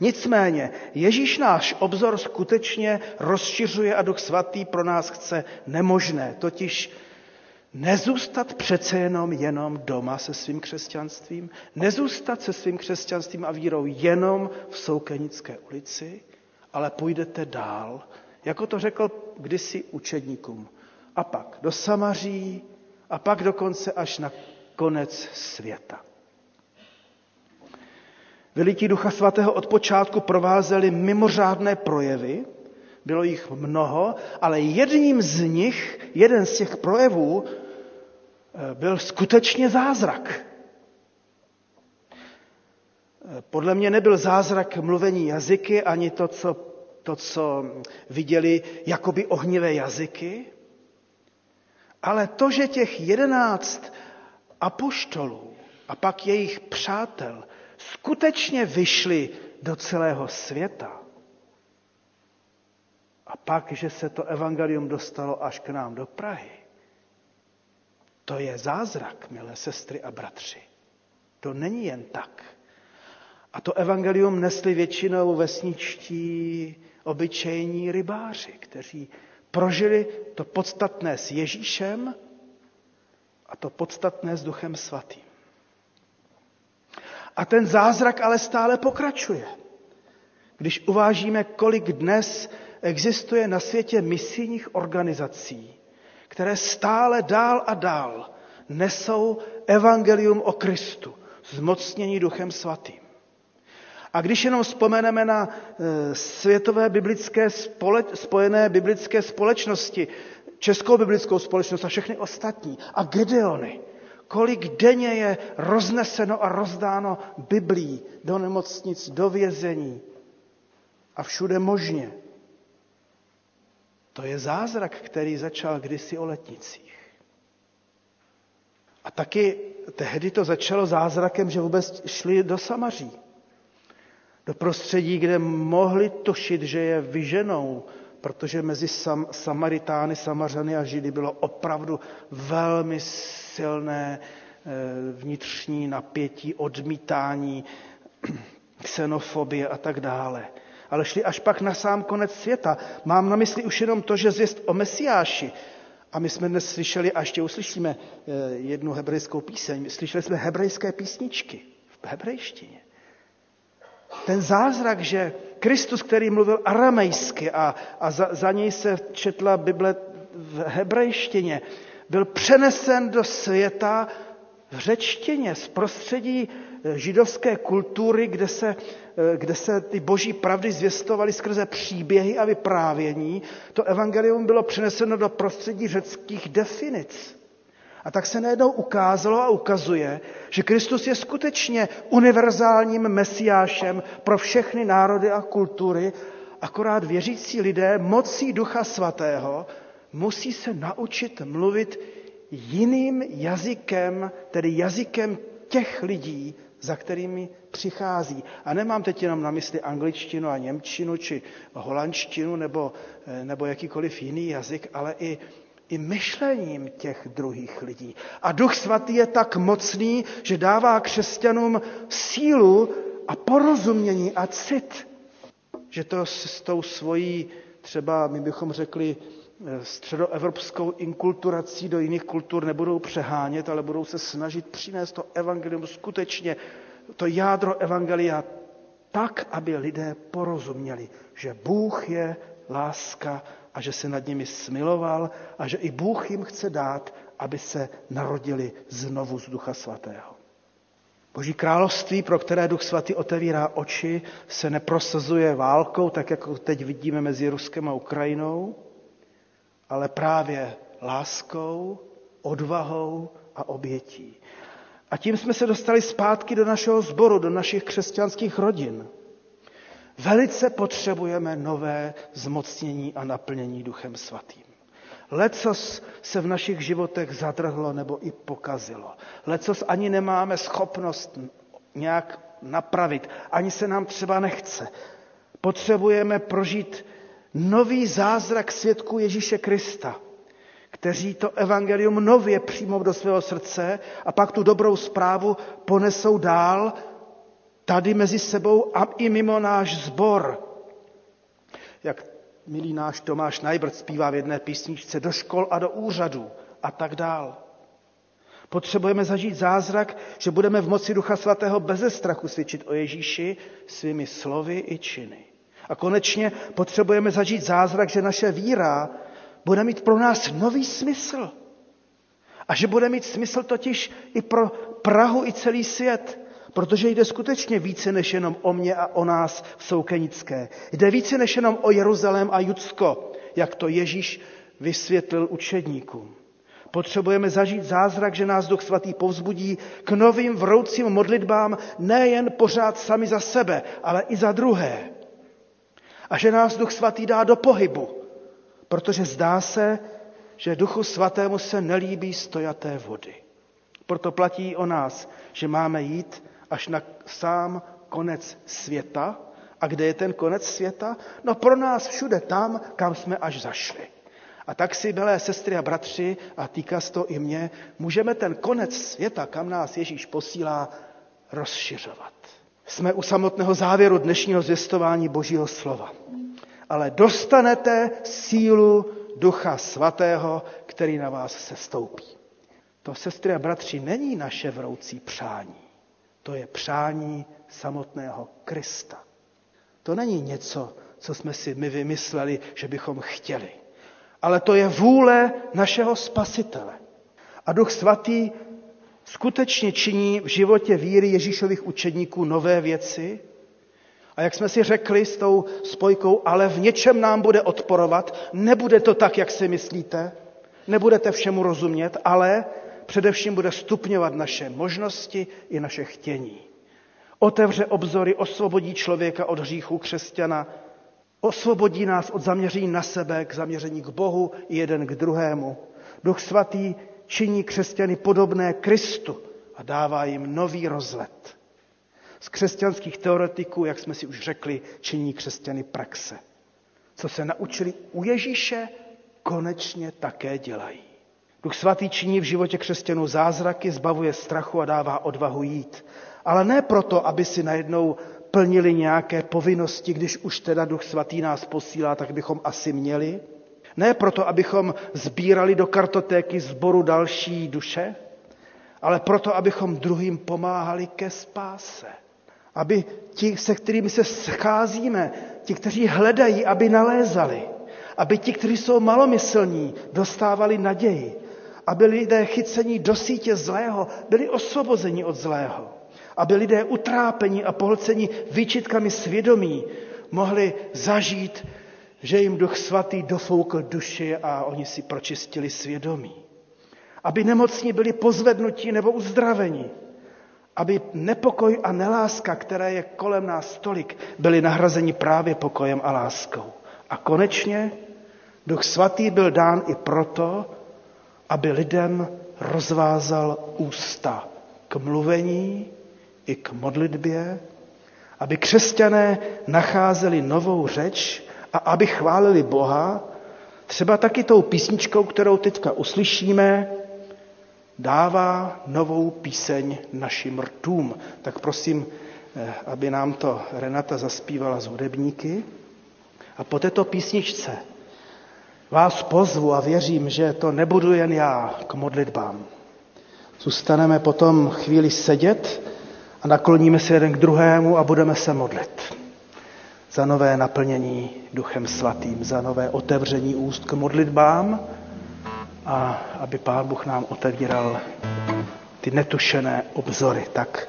Nicméně Ježíš náš obzor skutečně rozšiřuje a Duch Svatý pro nás chce nemožné, totiž nezůstat přece jenom jenom doma se svým křesťanstvím, nezůstat se svým křesťanstvím a vírou jenom v Soukenické ulici, ale půjdete dál, jako to řekl kdysi učedníkům. A pak do Samaří a pak dokonce až na konec světa. Veliký Ducha Svatého od počátku provázely mimořádné projevy, bylo jich mnoho, ale jedním z nich, jeden z těch projevů, byl skutečně zázrak. Eh, podle mě nebyl zázrak mluvení jazyky, ani to, co, to, co viděli jakoby ohnivé jazyky, ale to, že těch jedenáct apoštolů a pak jejich přátel skutečně vyšli do celého světa, a pak, že se to evangelium dostalo až k nám do Prahy, to je zázrak, milé sestry a bratři. To není jen tak. A to evangelium nesli většinou vesničtí, obyčejní rybáři, kteří prožili to podstatné s Ježíšem a to podstatné s Duchem Svatým. A ten zázrak ale stále pokračuje. Když uvážíme, kolik dnes existuje na světě misijních organizací, které stále dál a dál nesou evangelium o Kristu, zmocnění Duchem Svatým. A když jenom vzpomeneme na e, světové biblické spole, spojené biblické společnosti, Českou biblickou společnost a všechny ostatní, a Gedeony, kolik denně je rozneseno a rozdáno Biblí do nemocnic, do vězení a všude možně. To je zázrak, který začal kdysi o letnicích. A taky tehdy to začalo zázrakem, že vůbec šli do Samaří do prostředí, kde mohli tušit, že je vyženou, protože mezi Sam, Samaritány, Samařany a Židy bylo opravdu velmi silné eh, vnitřní napětí, odmítání, xenofobie a tak dále. Ale šli až pak na sám konec světa. Mám na mysli už jenom to, že zvěst o Mesiáši. A my jsme dnes slyšeli, a ještě uslyšíme eh, jednu hebrejskou píseň, slyšeli jsme hebrejské písničky v hebrejštině ten zázrak, že Kristus, který mluvil aramejsky a, a za, za něj se četla Bible v hebrejštině, byl přenesen do světa v řečtině, z prostředí židovské kultury, kde se, eh, kde se ty boží pravdy zvěstovaly skrze příběhy a vyprávění. To evangelium bylo přeneseno do prostředí řeckých definic. A tak se najednou ukázalo a ukazuje, že Kristus je skutečně univerzálním mesiášem pro všechny národy a kultury, akorát věřící lidé mocí Ducha Svatého musí se naučit mluvit jiným jazykem, tedy jazykem těch lidí, za kterými přichází. A nemám teď jenom na mysli angličtinu a němčinu, či holandštinu, nebo, eh, nebo jakýkoliv jiný jazyk, ale i, i myšlením těch druhých lidí. A Duch Svatý je tak mocný, že dává křesťanům sílu a porozumění a cit, že to s tou svojí, třeba my bychom řekli, středoevropskou inkulturací do jiných kultur nebudou přehánět, ale budou se snažit přinést to evangelium skutečně, to jádro evangelia tak, aby lidé porozuměli, že Bůh je láska a že se nad nimi smiloval a že i Bůh jim chce dát, aby se narodili znovu z Ducha Svatého. Boží království, pro které Duch Svatý otevírá oči, se neprosazuje válkou, tak jako teď vidíme mezi Ruskem a Ukrajinou, ale právě láskou, odvahou a obětí. A tím jsme se dostali zpátky do našeho sboru, do našich křesťanských rodin. Velice potřebujeme nové zmocnění a naplnění Duchem Svatým. Lecos se v našich životech zadrhlo nebo i pokazilo. Lecos ani nemáme schopnost nějak napravit, ani se nám třeba nechce. Potřebujeme prožít nový zázrak svědků Ježíše Krista, kteří to evangelium nově přijmou do svého srdce a pak tu dobrou zprávu ponesou dál tady mezi sebou a i mimo náš zbor. Jak milý náš Tomáš Najbrt zpívá v jedné písničce, do škol a do úřadů a tak dál. Potřebujeme zažít zázrak, že budeme v moci Ducha Svatého beze strachu svědčit o Ježíši svými slovy i činy. A konečně potřebujeme zažít zázrak, že naše víra bude mít pro nás nový smysl. A že bude mít smysl totiž i pro Prahu i celý svět. Protože jde skutečně více než jenom o mě a o nás v Soukenické. Jde více než jenom o Jeruzalém a Judsko, jak to Ježíš vysvětlil učedníkům. Potřebujeme zažít zázrak, že nás Duch Svatý povzbudí k novým vroucím modlitbám nejen pořád sami za sebe, ale i za druhé. A že nás Duch Svatý dá do pohybu, protože zdá se, že Duchu Svatému se nelíbí stojaté vody. Proto platí o nás, že máme jít až na sám konec světa. A kde je ten konec světa? No pro nás všude tam, kam jsme až zašli. A tak si, milé sestry a bratři, a týká se to i mě, můžeme ten konec světa, kam nás Ježíš posílá, rozšiřovat. Jsme u samotného závěru dnešního zvěstování Božího slova. Ale dostanete sílu Ducha Svatého, který na vás se stoupí. To, sestry a bratři, není naše vroucí přání. To je přání samotného Krista. To není něco, co jsme si my vymysleli, že bychom chtěli. Ale to je vůle našeho Spasitele. A Duch Svatý skutečně činí v životě víry Ježíšových učedníků nové věci. A jak jsme si řekli s tou spojkou, ale v něčem nám bude odporovat, nebude to tak, jak si myslíte, nebudete všemu rozumět, ale především bude stupňovat naše možnosti i naše chtění. Otevře obzory, osvobodí člověka od hříchu křesťana, osvobodí nás od zaměření na sebe k zaměření k Bohu i jeden k druhému. Duch svatý činí křesťany podobné Kristu a dává jim nový rozlet. Z křesťanských teoretiků, jak jsme si už řekli, činí křesťany praxe. Co se naučili u Ježíše, konečně také dělají. Duch svatý činí v životě křesťanů zázraky, zbavuje strachu a dává odvahu jít. Ale ne proto, aby si najednou plnili nějaké povinnosti, když už teda Duch svatý nás posílá, tak bychom asi měli. Ne proto, abychom sbírali do kartotéky zboru další duše, ale proto, abychom druhým pomáhali ke spáse. Aby ti, se kterými se scházíme, ti, kteří hledají, aby nalézali. Aby ti, kteří jsou malomyslní, dostávali naději aby lidé chycení do sítě zlého byli osvobozeni od zlého. Aby lidé utrápení a pohlcení výčitkami svědomí mohli zažít, že jim Duch Svatý dofoukl duši a oni si pročistili svědomí. Aby nemocní byli pozvednutí nebo uzdraveni. Aby nepokoj a neláska, které je kolem nás tolik, byly nahrazeni právě pokojem a láskou. A konečně Duch Svatý byl dán i proto, aby lidem rozvázal ústa k mluvení i k modlitbě, aby křesťané nacházeli novou řeč a aby chválili Boha, třeba taky tou písničkou, kterou teďka uslyšíme, dává novou píseň našim rtům. Tak prosím, eh, aby nám to Renata zaspívala z hudebníky. A po této písničce vás pozvu a věřím, že to nebudu jen já k modlitbám. Zůstaneme potom chvíli sedět a nakloníme se jeden k druhému a budeme se modlit za nové naplnění Duchem Svatým, za nové otevření úst k modlitbám a aby Pán Bůh nám otevíral ty netušené obzory. Tak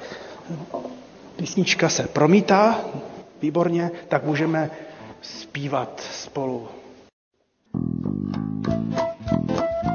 písnička se promítá, výborně, tak můžeme zpívat spolu. Ježíš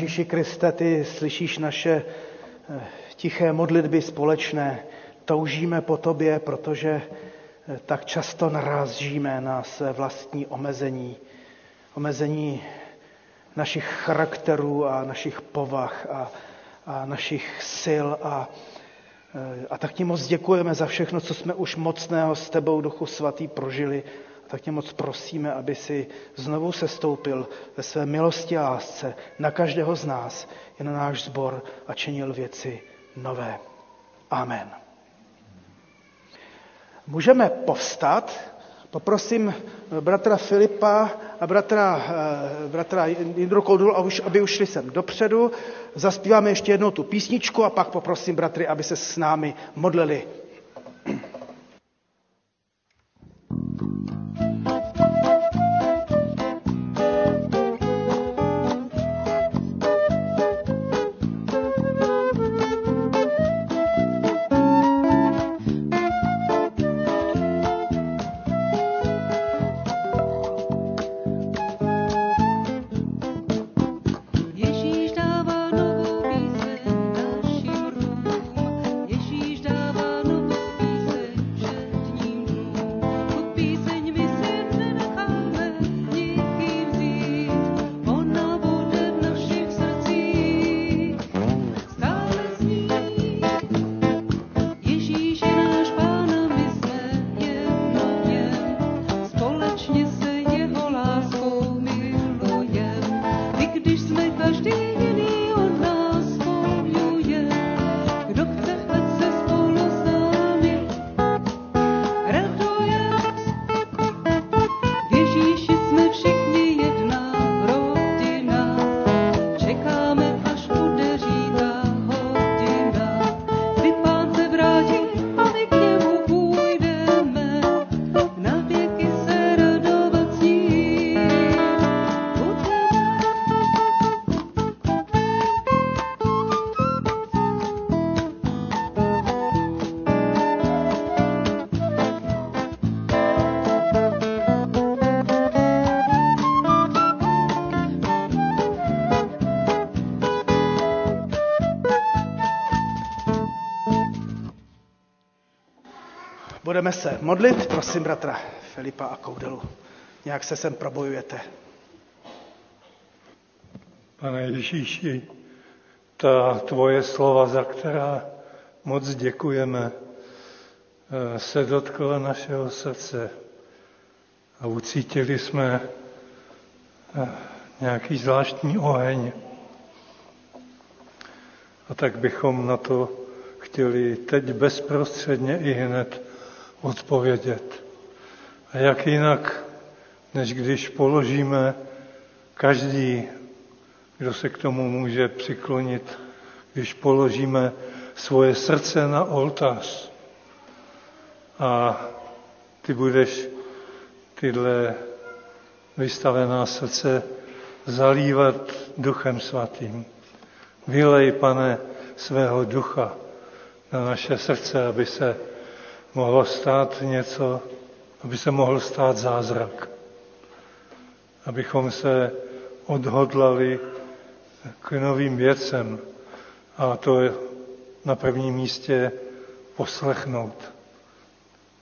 Ježíši Kriste, ty slyšíš naše eh, tiché modlitby společné. Toužíme po tobě, protože eh, tak často narážíme na své vlastní omezení. Omezení našich charakterů a našich povah a, a našich sil. A, eh, a tak ti moc děkujeme za všechno, co jsme už mocného s tebou, Duchu Svatý, prožili. Tak tě moc prosíme, aby si znovu sestoupil ve své milosti a lásce na každého z nás, i na náš sbor a činil věci nové. Amen. Můžeme povstat. Poprosím bratra Filipa a bratra, eh, bratra Jindru Koldul, aby ušli sem dopředu. Zaspíváme ještě jednou tu písničku a pak poprosím bratry, aby se s námi modlili. Ježíš Budeme se modlit, prosím bratra Filipa a Koudelu. Nějak se sem probojujete. Pane Ježíši, ta tvoje slova, za která moc děkujeme, eh, se dotkla našeho srdce a ucítili jsme eh, nějaký zvláštní oheň. A tak bychom na to chtěli teď bezprostředně i hned odpovědět. A jak jinak, než když položíme každý, kdo se k tomu může přiklonit, když položíme svoje srdce na oltář a ty budeš tyhle vystavená srdce zalívat duchem svatým. Vylej, pane, svého ducha na naše srdce, aby se mohlo stát něco, aby se mohl stát zázrak. Abychom se odhodlali k novým věcem. A to je na prvním místě poslechnout.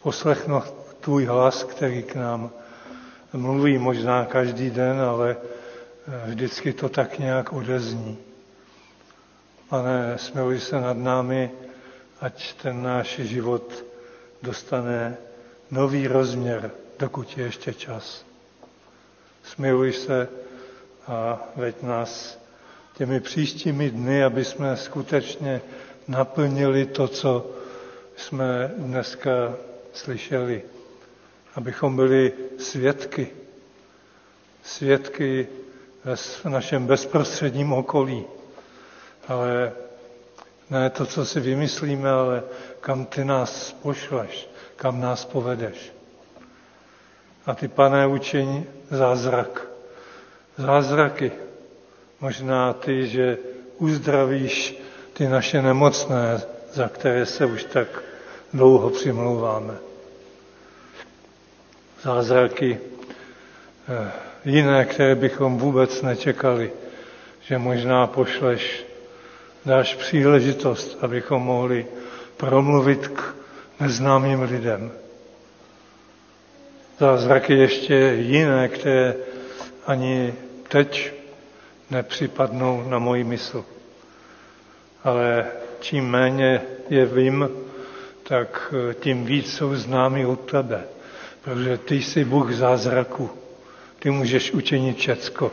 Poslechnout tvůj hlas, který k nám mluví možná každý den, ale vždycky to tak nějak odezní. Pane, smiluj se nad námi, ať ten náš život dostane nový rozměr, dokud je ještě čas. Smiluj se a veď nás těmi příštími dny, aby jsme skutečně naplnili to, co jsme dneska slyšeli. Abychom byli svědky, svědky v našem bezprostředním okolí. Ale ne to, co si vymyslíme, ale kam ty nás pošleš, kam nás povedeš. A ty, pane, učení zázrak. Zázraky. Možná ty, že uzdravíš ty naše nemocné, za které se už tak dlouho přimlouváme. Zázraky eh, jiné, které bychom vůbec nečekali, že možná pošleš, dáš příležitost, abychom mohli promluvit k neznámým lidem. Zázraky ještě jiné, které ani teď nepřipadnou na moji mysl. Ale čím méně je vím, tak tím víc jsou známy od tebe, protože ty jsi Bůh zázraku. Ty můžeš učinit všecko.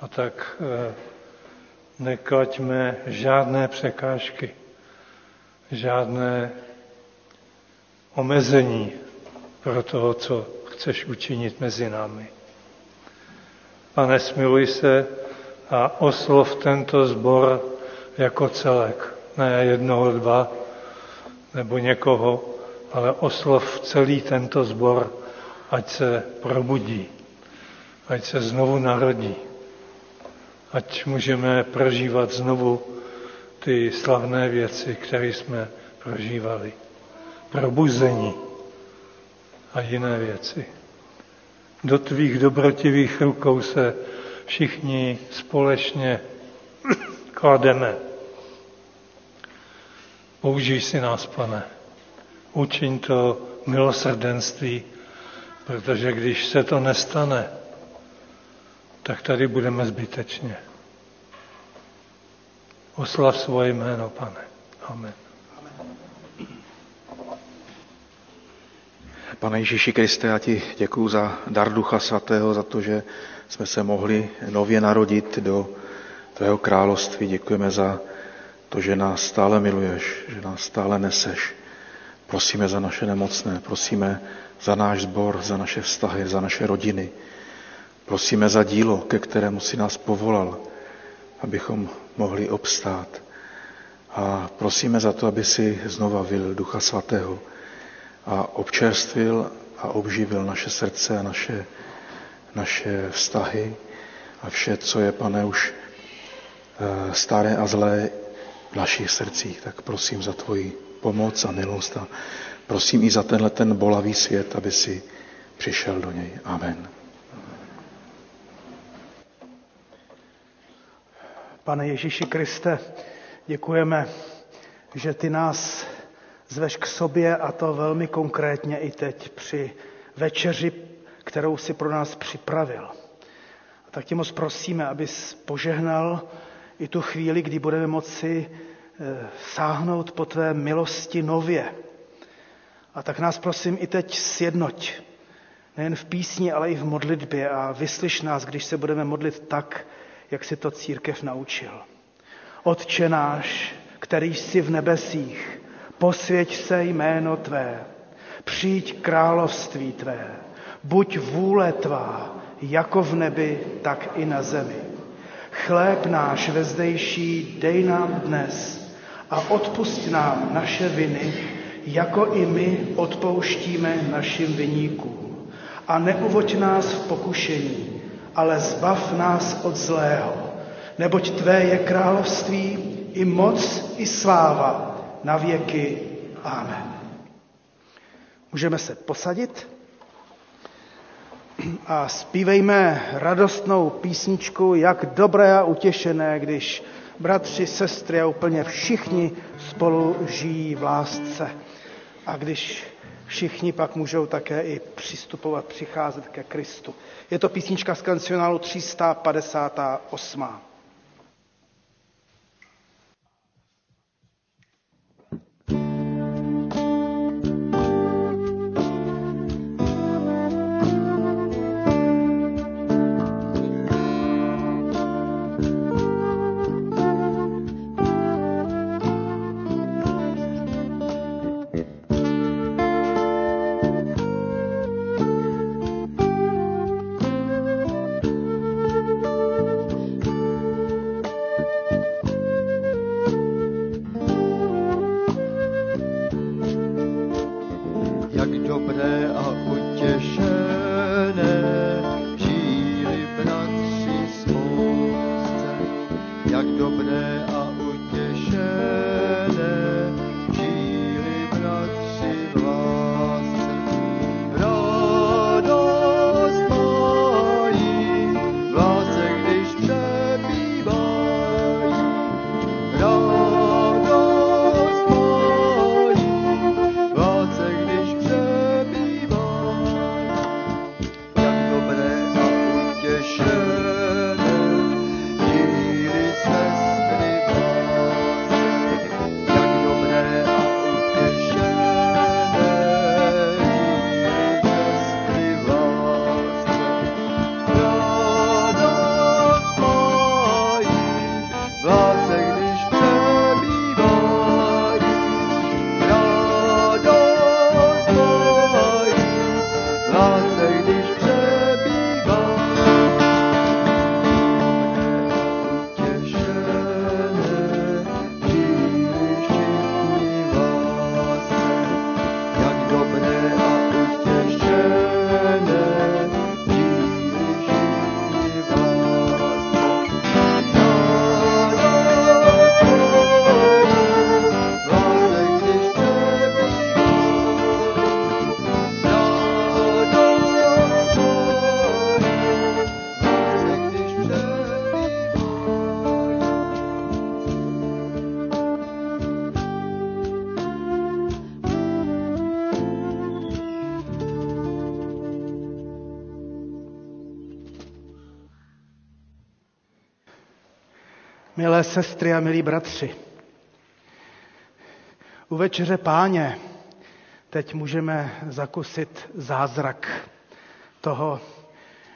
A tak eh, neklaďme žádné překážky, žádné omezení pro toho, co chceš učinit mezi námi. Pane, smiluj se a oslov tento zbor jako celek. Ne jednoho, dva nebo někoho, ale oslov celý tento zbor ať se probudí, ať se znovu narodí, ať můžeme prožívat znovu ty slavné věci, které jsme prožívali. Probuzení a jiné věci. Do tvých dobrotivých rukou se všichni společně klademe. Použij si nás, pane. Učiň to milosrdenství Protože když se to nestane, tak tady budeme zbytečně. Oslav svoje jméno, pane. Amen. Pane Ježíši Kriste, já ti děkuji za dar Ducha Svatého, za to, že jsme se mohli nově narodit do tvého království. Děkujeme za to, že nás stále miluješ, že nás stále neseš. Prosíme za naše nemocné, prosíme za náš sbor, za naše vztahy, za naše rodiny. Prosíme za dílo, ke kterému si nás povolal, abychom mohli obstát. A prosíme za to, aby si znova vylil Ducha Svatého a občerstvil a obživil naše srdce a naše, naše vztahy a vše, co je, pane, už eh, staré a zlé v našich srdcích. Tak prosím za tvoji pomoc a milost a Prosím i za tenhle ten bolavý svět, aby si přišel do něj. Amen. Pane Ježíši Kriste, děkujeme, že ty nás zveš k sobě a to velmi konkrétně i teď při večeři, kterou si pro nás připravil. A tak tě moc prosíme, abys požehnal i tu chvíli, kdy budeme moci eh, sáhnout po tvé milosti nově. A tak nás prosím i teď sjednoť, nejen v písni, ale i v modlitbě a vyslyš nás, když se budeme modlit tak, jak si to církev naučil. Otče náš, který jsi v nebesích, posvěť se jméno Tvé, přijď království Tvé, buď vůle Tvá, jako v nebi, tak i na zemi. Chléb náš vezdejší dej nám dnes a odpust nám naše viny, jako i my odpouštíme našim viníkům. A neuvoď nás v pokušení, ale zbav nás od zlého, neboť Tvé je království i moc i sláva na věky. Amen. Můžeme se posadit a zpívejme radostnou písničku, jak dobré a utěšené, když bratři, sestry a úplně všichni spolu žijí v lásce. A když všichni pak můžou také i přistupovat, přicházet ke Kristu. Je to písnička z kancionálu 358. Milé sestry a milí bratři, u večeře páně teď můžeme zakusit zázrak toho,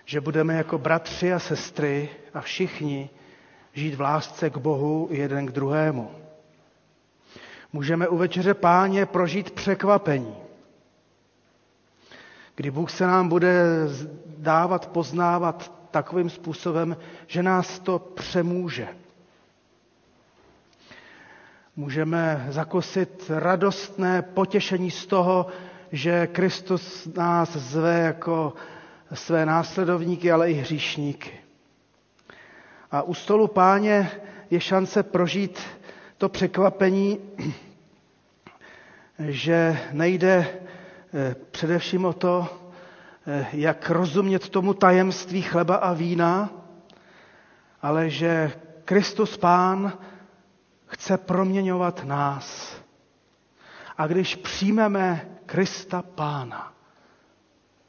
že budeme jako bratři a sestry a všichni žít v lásce k Bohu jeden k druhému. Můžeme u večeře páně prožít překvapení, kdy Bůh se nám bude dávat poznávat takovým způsobem, že nás to přemůže. Můžeme zakusit radostné potěšení z toho, že Kristus nás zve jako své následovníky, ale i hříšníky. A u stolu páně je šance prožít to překvapení, že nejde eh, především o to, eh, jak rozumět tomu tajemství chleba a vína, ale že Kristus Pán chce proměňovat nás. A když přijmeme Krista Pána,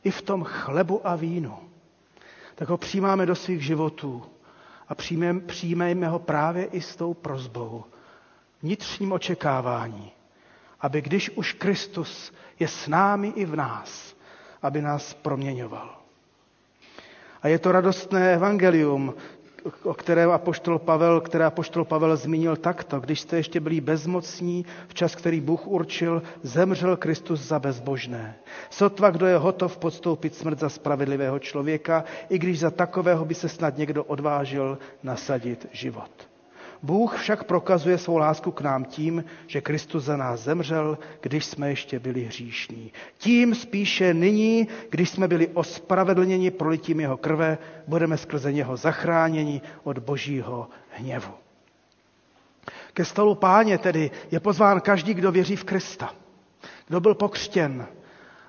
i v tom chlebu a vínu, tak ho přijímáme do svých životů a přijmeme, ho právě i s tou prozbou, vnitřním očekávání, aby když už Kristus je s námi i v nás, aby nás proměňoval. A je to radostné evangelium, o kterém apoštol Pavel, které apoštol Pavel zmínil takto. Když jste ještě byli bezmocní, v čas, který Bůh určil, zemřel Kristus za bezbožné. Sotva, kdo je hotov podstoupit smrt za spravedlivého člověka, i když za takového by se snad někdo odvážil nasadit život. Bůh však prokazuje svou lásku k nám tím, že Kristus za nás zemřel, když jsme ještě byli hříšní. Tím spíše nyní, když jsme byli ospravedlněni prolitím jeho krve, budeme skrze něho zachráněni od božího hněvu. Ke stolu páně tedy je pozván každý, kdo věří v Krista, kdo byl pokřtěn,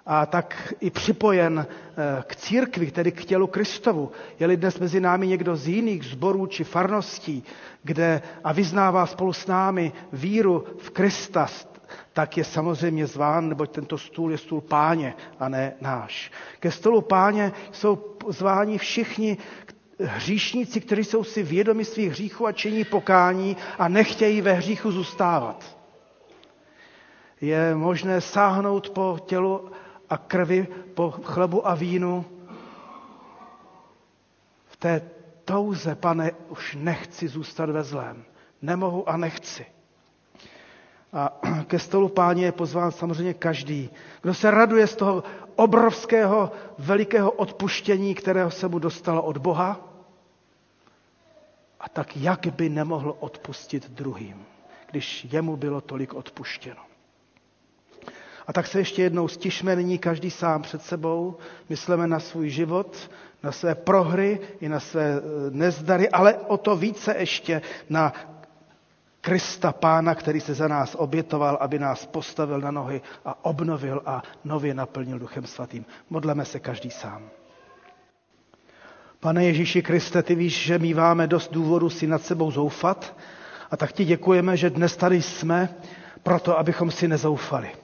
a tak i připojen eh, k církvi, tedy k tělu Kristovu. Je-li dnes mezi námi někdo z jiných zborů či farností, kde a vyznává spolu s námi víru v Krista, tak je samozřejmě zván, neboť tento stůl je stůl páně a ne náš. Ke stolu páně jsou zváni všichni hříšníci, kteří jsou si vědomi svých hříchů a činí pokání a nechtějí ve hříchu zůstávat. Je možné sáhnout po tělu a krvi, po chlebu a vínu. V té touze, pane, už nechci zůstat ve zlém. Nemohu a nechci. A ke stolu páně je pozván samozřejmě každý, kdo se raduje z toho obrovského, velikého odpuštění, kterého se mu dostalo od Boha. A tak jak by nemohl odpustit druhým, když jemu bylo tolik odpuštěno. A tak se ještě jednou stišme nyní každý sám před sebou, myslíme na svůj život, na své prohry i na své eh, nezdary, ale o to více ještě na Krista Pána, který se za nás obětoval, aby nás postavil na nohy a obnovil a nově naplnil Duchem Svatým. Modleme se každý sám. Pane Ježíši Kriste, ty víš, že míváme dost důvodu si nad sebou zoufat a tak ti děkujeme, že dnes tady jsme proto, abychom si nezoufali.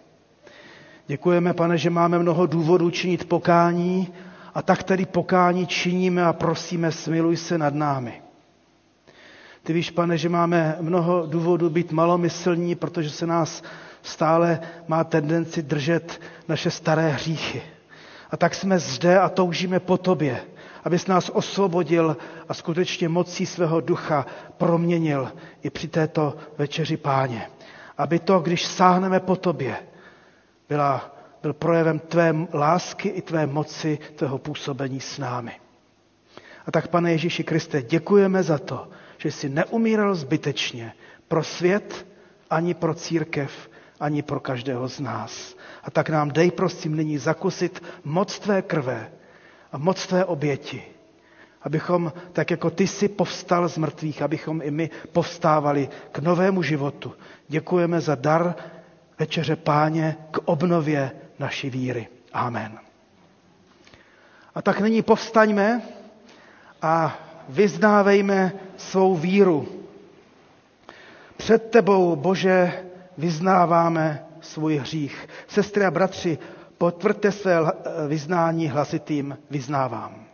Děkujeme, pane, že máme mnoho důvodů činit pokání a tak tedy pokání činíme a prosíme, smiluj se nad námi. Ty víš, pane, že máme mnoho důvodů být malomyslní, protože se nás stále má tendenci držet naše staré hříchy. A tak jsme zde a toužíme po tobě, abys nás osvobodil a skutečně mocí svého ducha proměnil i při této večeři páně. Aby to, když sáhneme po tobě, byla, byl projevem tvé lásky i tvé moci, tvého působení s námi. A tak, pane Ježíši Kriste, děkujeme za to, že jsi neumíral zbytečně pro svět, ani pro církev, ani pro každého z nás. A tak nám dej, prosím, nyní zakusit moc tvé krve a moc tvé oběti, abychom, tak jako ty jsi povstal z mrtvých, abychom i my povstávali k novému životu. Děkujeme za dar večeře páně k obnově naší víry. Amen. A tak nyní povstaňme a vyznávejme svou víru. Před tebou, Bože, vyznáváme svůj hřích. Sestry a bratři, potvrďte své vyznání hlasitým vyznávám.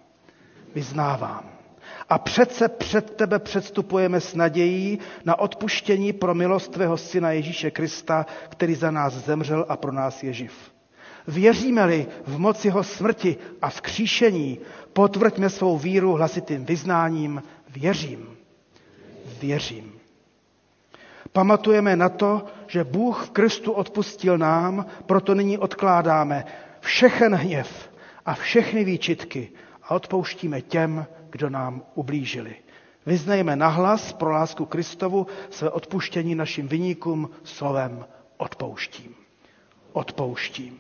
Vyznávám. A přece před tebe předstupujeme s nadějí na odpuštění pro milost tvého syna Ježíše Krista, který za nás zemřel a pro nás je živ. Věříme-li v moc jeho smrti a v kříšení, potvrďme svou víru hlasitým vyznáním. Věřím. Věřím. Pamatujeme na to, že Bůh v Kristu odpustil nám, proto nyní odkládáme všechen hněv a všechny výčitky a odpouštíme těm, kdo nám ublížili. Vyznejme nahlas pro lásku Kristovu své odpuštění našim vyníkům slovem odpouštím. Odpouštím.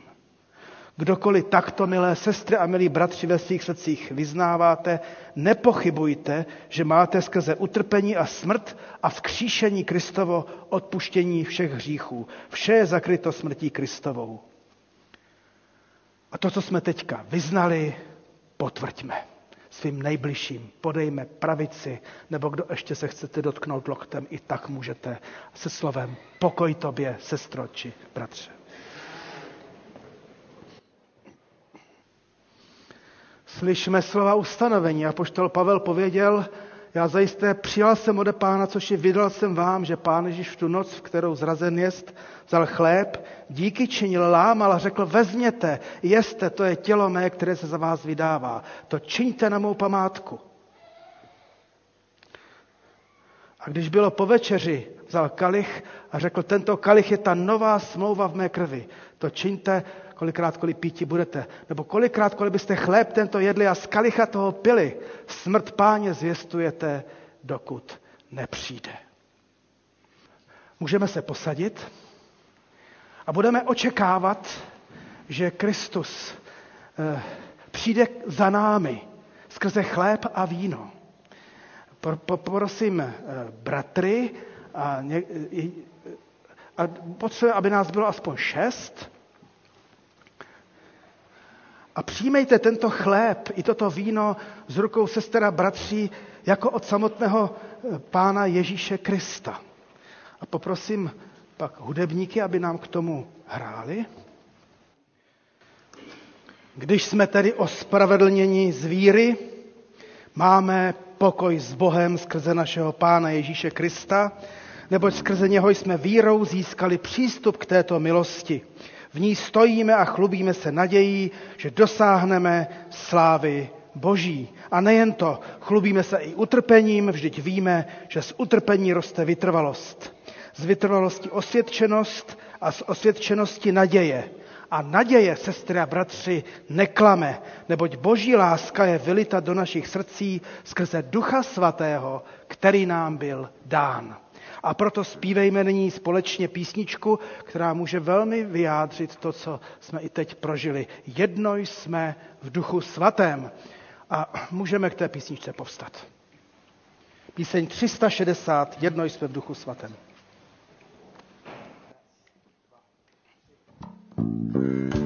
Kdokoliv takto, milé sestry a milí bratři, ve svých srdcích vyznáváte, nepochybujte, že máte skrze utrpení a smrt a vzkříšení Kristovo odpuštění všech hříchů. Vše je zakryto smrtí Kristovou. A to, co jsme teďka vyznali, potvrďme svým nejbližším. Podejme pravici, nebo kdo ještě se chcete dotknout loktem, i tak můžete se slovem pokoj tobě, sestro či bratře. Slyšme slova ustanovení. A poštol Pavel pověděl, já zajisté přijal jsem ode pána, což i vydal jsem vám, že pán Ježíš v tu noc, v kterou zrazen jest, vzal chléb, díky činil, lámal a řekl, vezměte, jeste, to je tělo mé, které se za vás vydává. To čiňte na mou památku. A když bylo po večeři, vzal kalich a řekl, tento kalich je ta nová smlouva v mé krvi. To čiňte, kolikrát kolik píti budete. Nebo kolikrát, kolik byste chléb tento jedli a z kalicha toho pili. Smrt páně zvěstujete, dokud nepřijde. Můžeme se posadit a budeme očekávat, že Kristus eh, přijde za námi skrze chléb a víno. Poprosím eh, bratry a, ně, a aby nás bylo aspoň šest. A přijmejte tento chléb i toto víno z rukou sestera bratří jako od samotného eh, pána Ježíše Krista. A poprosím pak hudebníky, aby nám k tomu hráli. Když jsme tedy ospravedlněni z víry, máme pokoj s Bohem skrze našeho Pána Ježíše Krista, neboť skrze něho jsme vírou získali přístup k této milosti. V ní stojíme a chlubíme se nadějí, že dosáhneme slávy Boží. A nejen to, chlubíme se i utrpením, vždyť víme, že z utrpení roste vytrvalost. Z vytrvalosti osvědčenost a z osvědčenosti naděje. A naděje, sestry a bratři, neklame, neboť boží láska je vylita do našich srdcí skrze Ducha Svatého, který nám byl dán. A proto zpívejme nyní společně písničku, která může velmi vyjádřit to, co jsme i teď prožili. Jedno jsme v Duchu Svatém. A můžeme k té písničce povstat. Píseň 360, jedno jsme v Duchu Svatém. Jedno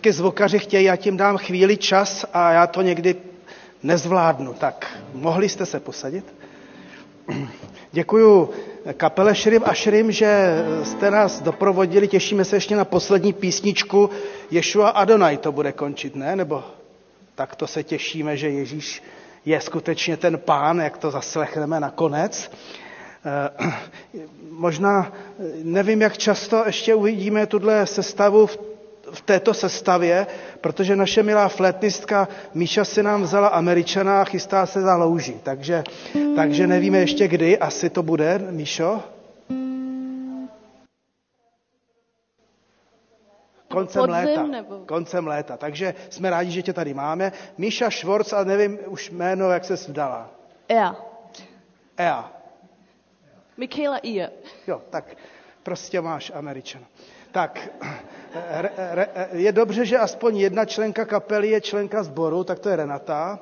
vždycky zvukaři chtějí, já tím dám chvíli čas a já to někdy nezvládnu. Tak, mohli jste se posadit? Děkuju kapele Šrim a Šrim, že jste nás doprovodili. Těšíme se ještě na poslední písničku Ješua Adonai to bude končit, ne? Nebo tak to se těšíme, že Ježíš je skutečně ten pán, jak to zaslechneme nakonec. Eh, možná, nevím, jak často ještě uvidíme tuhle sestavu v v této sestavě, protože naše milá flétnistka Míša si nám vzala Američana a chystá se za louži. Takže, takže nevíme ještě kdy, asi to bude, Míšo? Koncem Podzim, léta. nebo? Koncem léta. Takže jsme rádi, že tě tady máme. Míša Švorc, a nevím už jméno, jak se vdala. Ja. Ea. Michaela Iye. Jo, tak prostě máš Američana. Tak, re, re, je dobře, že aspoň jedna členka kapely je členka sboru, tak to je Renata.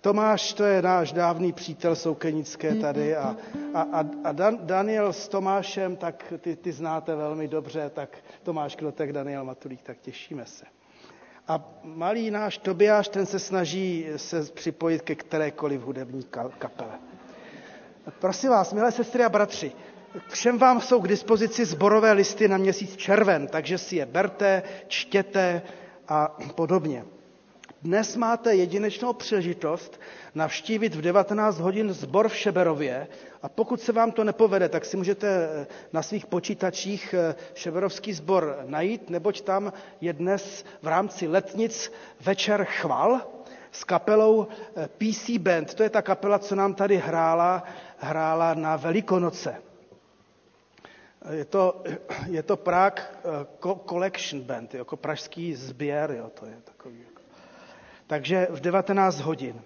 Tomáš, to je náš dávný přítel soukenické tady a, a, a, a Dan, Daniel s Tomášem, tak ty, ty znáte velmi dobře, tak Tomáš Knotek, Daniel Matulík, tak těšíme se. A malý náš Tobiáš, ten se snaží se připojit ke kterékoliv hudební ka- kapele. Prosím vás, milé sestry a bratři, všem vám jsou k dispozici zborové listy na měsíc červen, takže si je berte, čtěte a podobně. Dnes máte jedinečnou příležitost navštívit v 19 hodin zbor v Šeberově a pokud se vám to nepovede, tak si můžete na svých počítačích eh, Šeberovský sbor najít, neboť tam je dnes v rámci letnic večer chval s kapelou eh, PC Band. To je ta kapela, co nám tady hrála, hrála na Velikonoce. Je to, je to Prague eh, Co- Collection Band, jako pražský sběr, jo, to je takový. Jako. Takže v 19 hodin.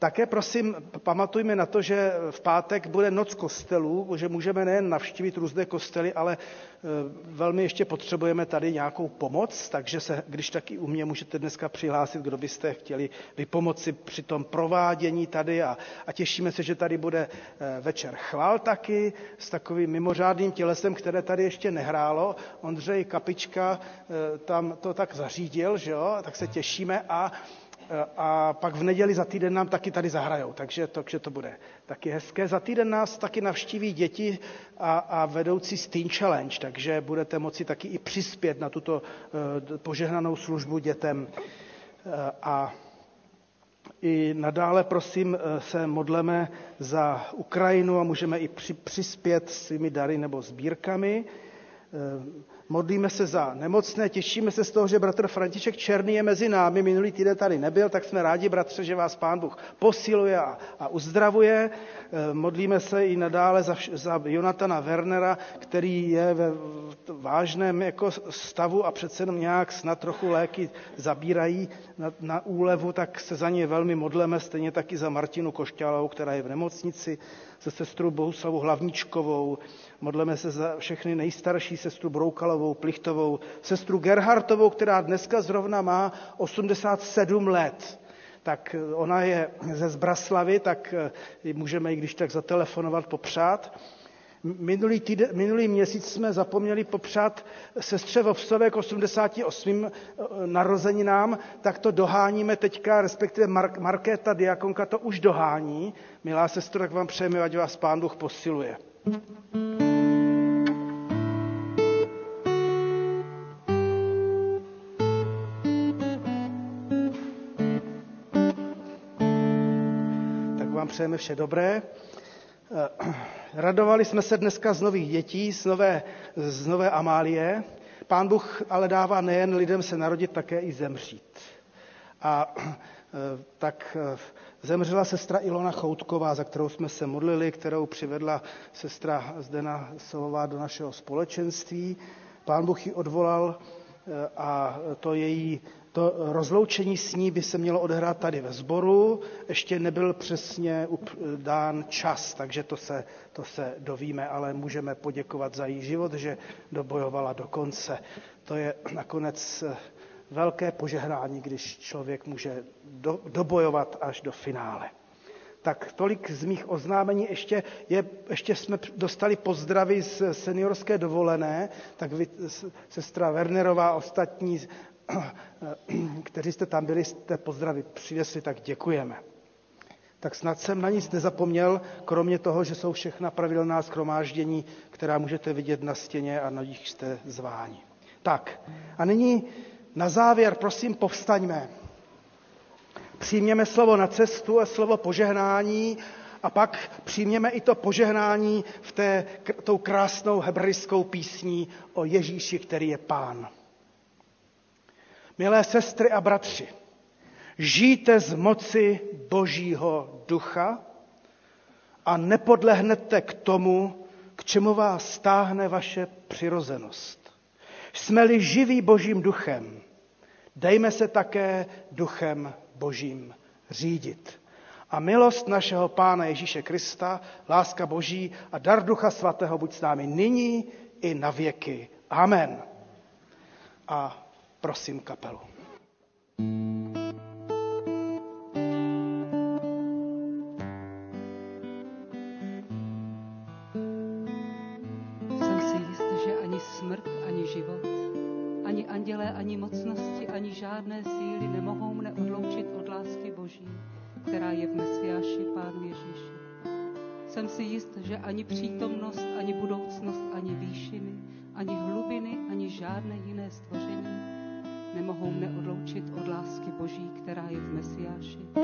Také prosím, pamatujme na to, že v pátek bude noc kostelů, že můžeme nejen navštívit různé kostely, ale eh, velmi ještě potřebujeme tady nějakou pomoc, takže se, když taky u mě můžete dneska přihlásit, kdo byste chtěli vypomoci při tom provádění tady a, a těšíme se, že tady bude eh, večer chval taky s takovým mimořádným tělesem, které tady ještě nehrálo. Ondřej Kapička eh, tam to tak zařídil, že jo, tak se těšíme a a pak v neděli za týden nám taky tady zahrajou, takže to, takže to bude taky hezké. Za týden nás taky navštíví děti a, a vedoucí Steen Challenge, takže budete moci taky i přispět na tuto uh, požehnanou službu dětem. Uh, a i nadále, prosím, eh, se modleme za Ukrajinu a můžeme i při, přispět svými dary nebo sbírkami. Modlíme se za nemocné, těšíme se z toho, že bratr František Černý je mezi námi. Minulý týden tady nebyl, tak jsme rádi, bratře, že vás pán Bůh posiluje a, a uzdravuje. Modlíme se i nadále za, za Jonatana Wernera, který je ve vážném jako stavu a přece jenom nějak snad trochu léky zabírají na, na úlevu, tak se za ně velmi modleme, stejně taky za Martinu Košťalovou, která je v nemocnici, se sestrou Bohuslavu Hlavničkovou, modleme se za všechny nejstarší, sestru Broukalovou, Plichtovou, sestru Gerhartovou, která dneska zrovna má 87 let. Tak ona je ze Zbraslavy, tak ji můžeme i když tak zatelefonovat, popřát. Minulý, týden, minulý měsíc jsme zapomněli popřát sestře Vovsové k 88. narozeninám, tak to doháníme teďka, respektive Mark, Markéta Diakonka to už dohání. Milá sestro, tak vám přejeme, ať vás Pán Bůh posiluje. Tak přejeme vše dobré. Radovali jsme se dneska z nových dětí, z nové, z nové Amálie. Pán Bůh ale dává nejen lidem se narodit, také i zemřít. A tak zemřela sestra Ilona Choutková, za kterou jsme se modlili, kterou přivedla sestra Zdena Solová do našeho společenství. Pán Bůh ji odvolal a to její to rozloučení s ní by se mělo odehrát tady ve sboru, ještě nebyl přesně dán čas, takže to se, to se dovíme, ale můžeme poděkovat za její život, že dobojovala do konce. To je nakonec velké požehnání, když člověk může do, dobojovat až do finále. Tak tolik z mých oznámení. Ještě, je, ještě jsme dostali pozdravy z seniorské dovolené, tak vy, sestra Wernerová, ostatní kteří jste tam byli, jste pozdravy přinesli, tak děkujeme. Tak snad jsem na nic nezapomněl, kromě toho, že jsou všechna pravidelná schromáždění, která můžete vidět na stěně a na nich jste zváni. Tak, a nyní na závěr, prosím, povstaňme. Přijměme slovo na cestu a slovo požehnání a pak přijměme i to požehnání v té, tou krásnou hebrejskou písní o Ježíši, který je pán. Milé sestry a bratři, žijte z moci Božího ducha a nepodlehnete k tomu, k čemu vás stáhne vaše přirozenost. Jsme-li živí Božím duchem, dejme se také duchem Božím řídit. A milost našeho Pána Ježíše Krista, láska Boží a dar Ducha Svatého buď s námi nyní i na věky. Amen. A prosím kapelu. Stvoření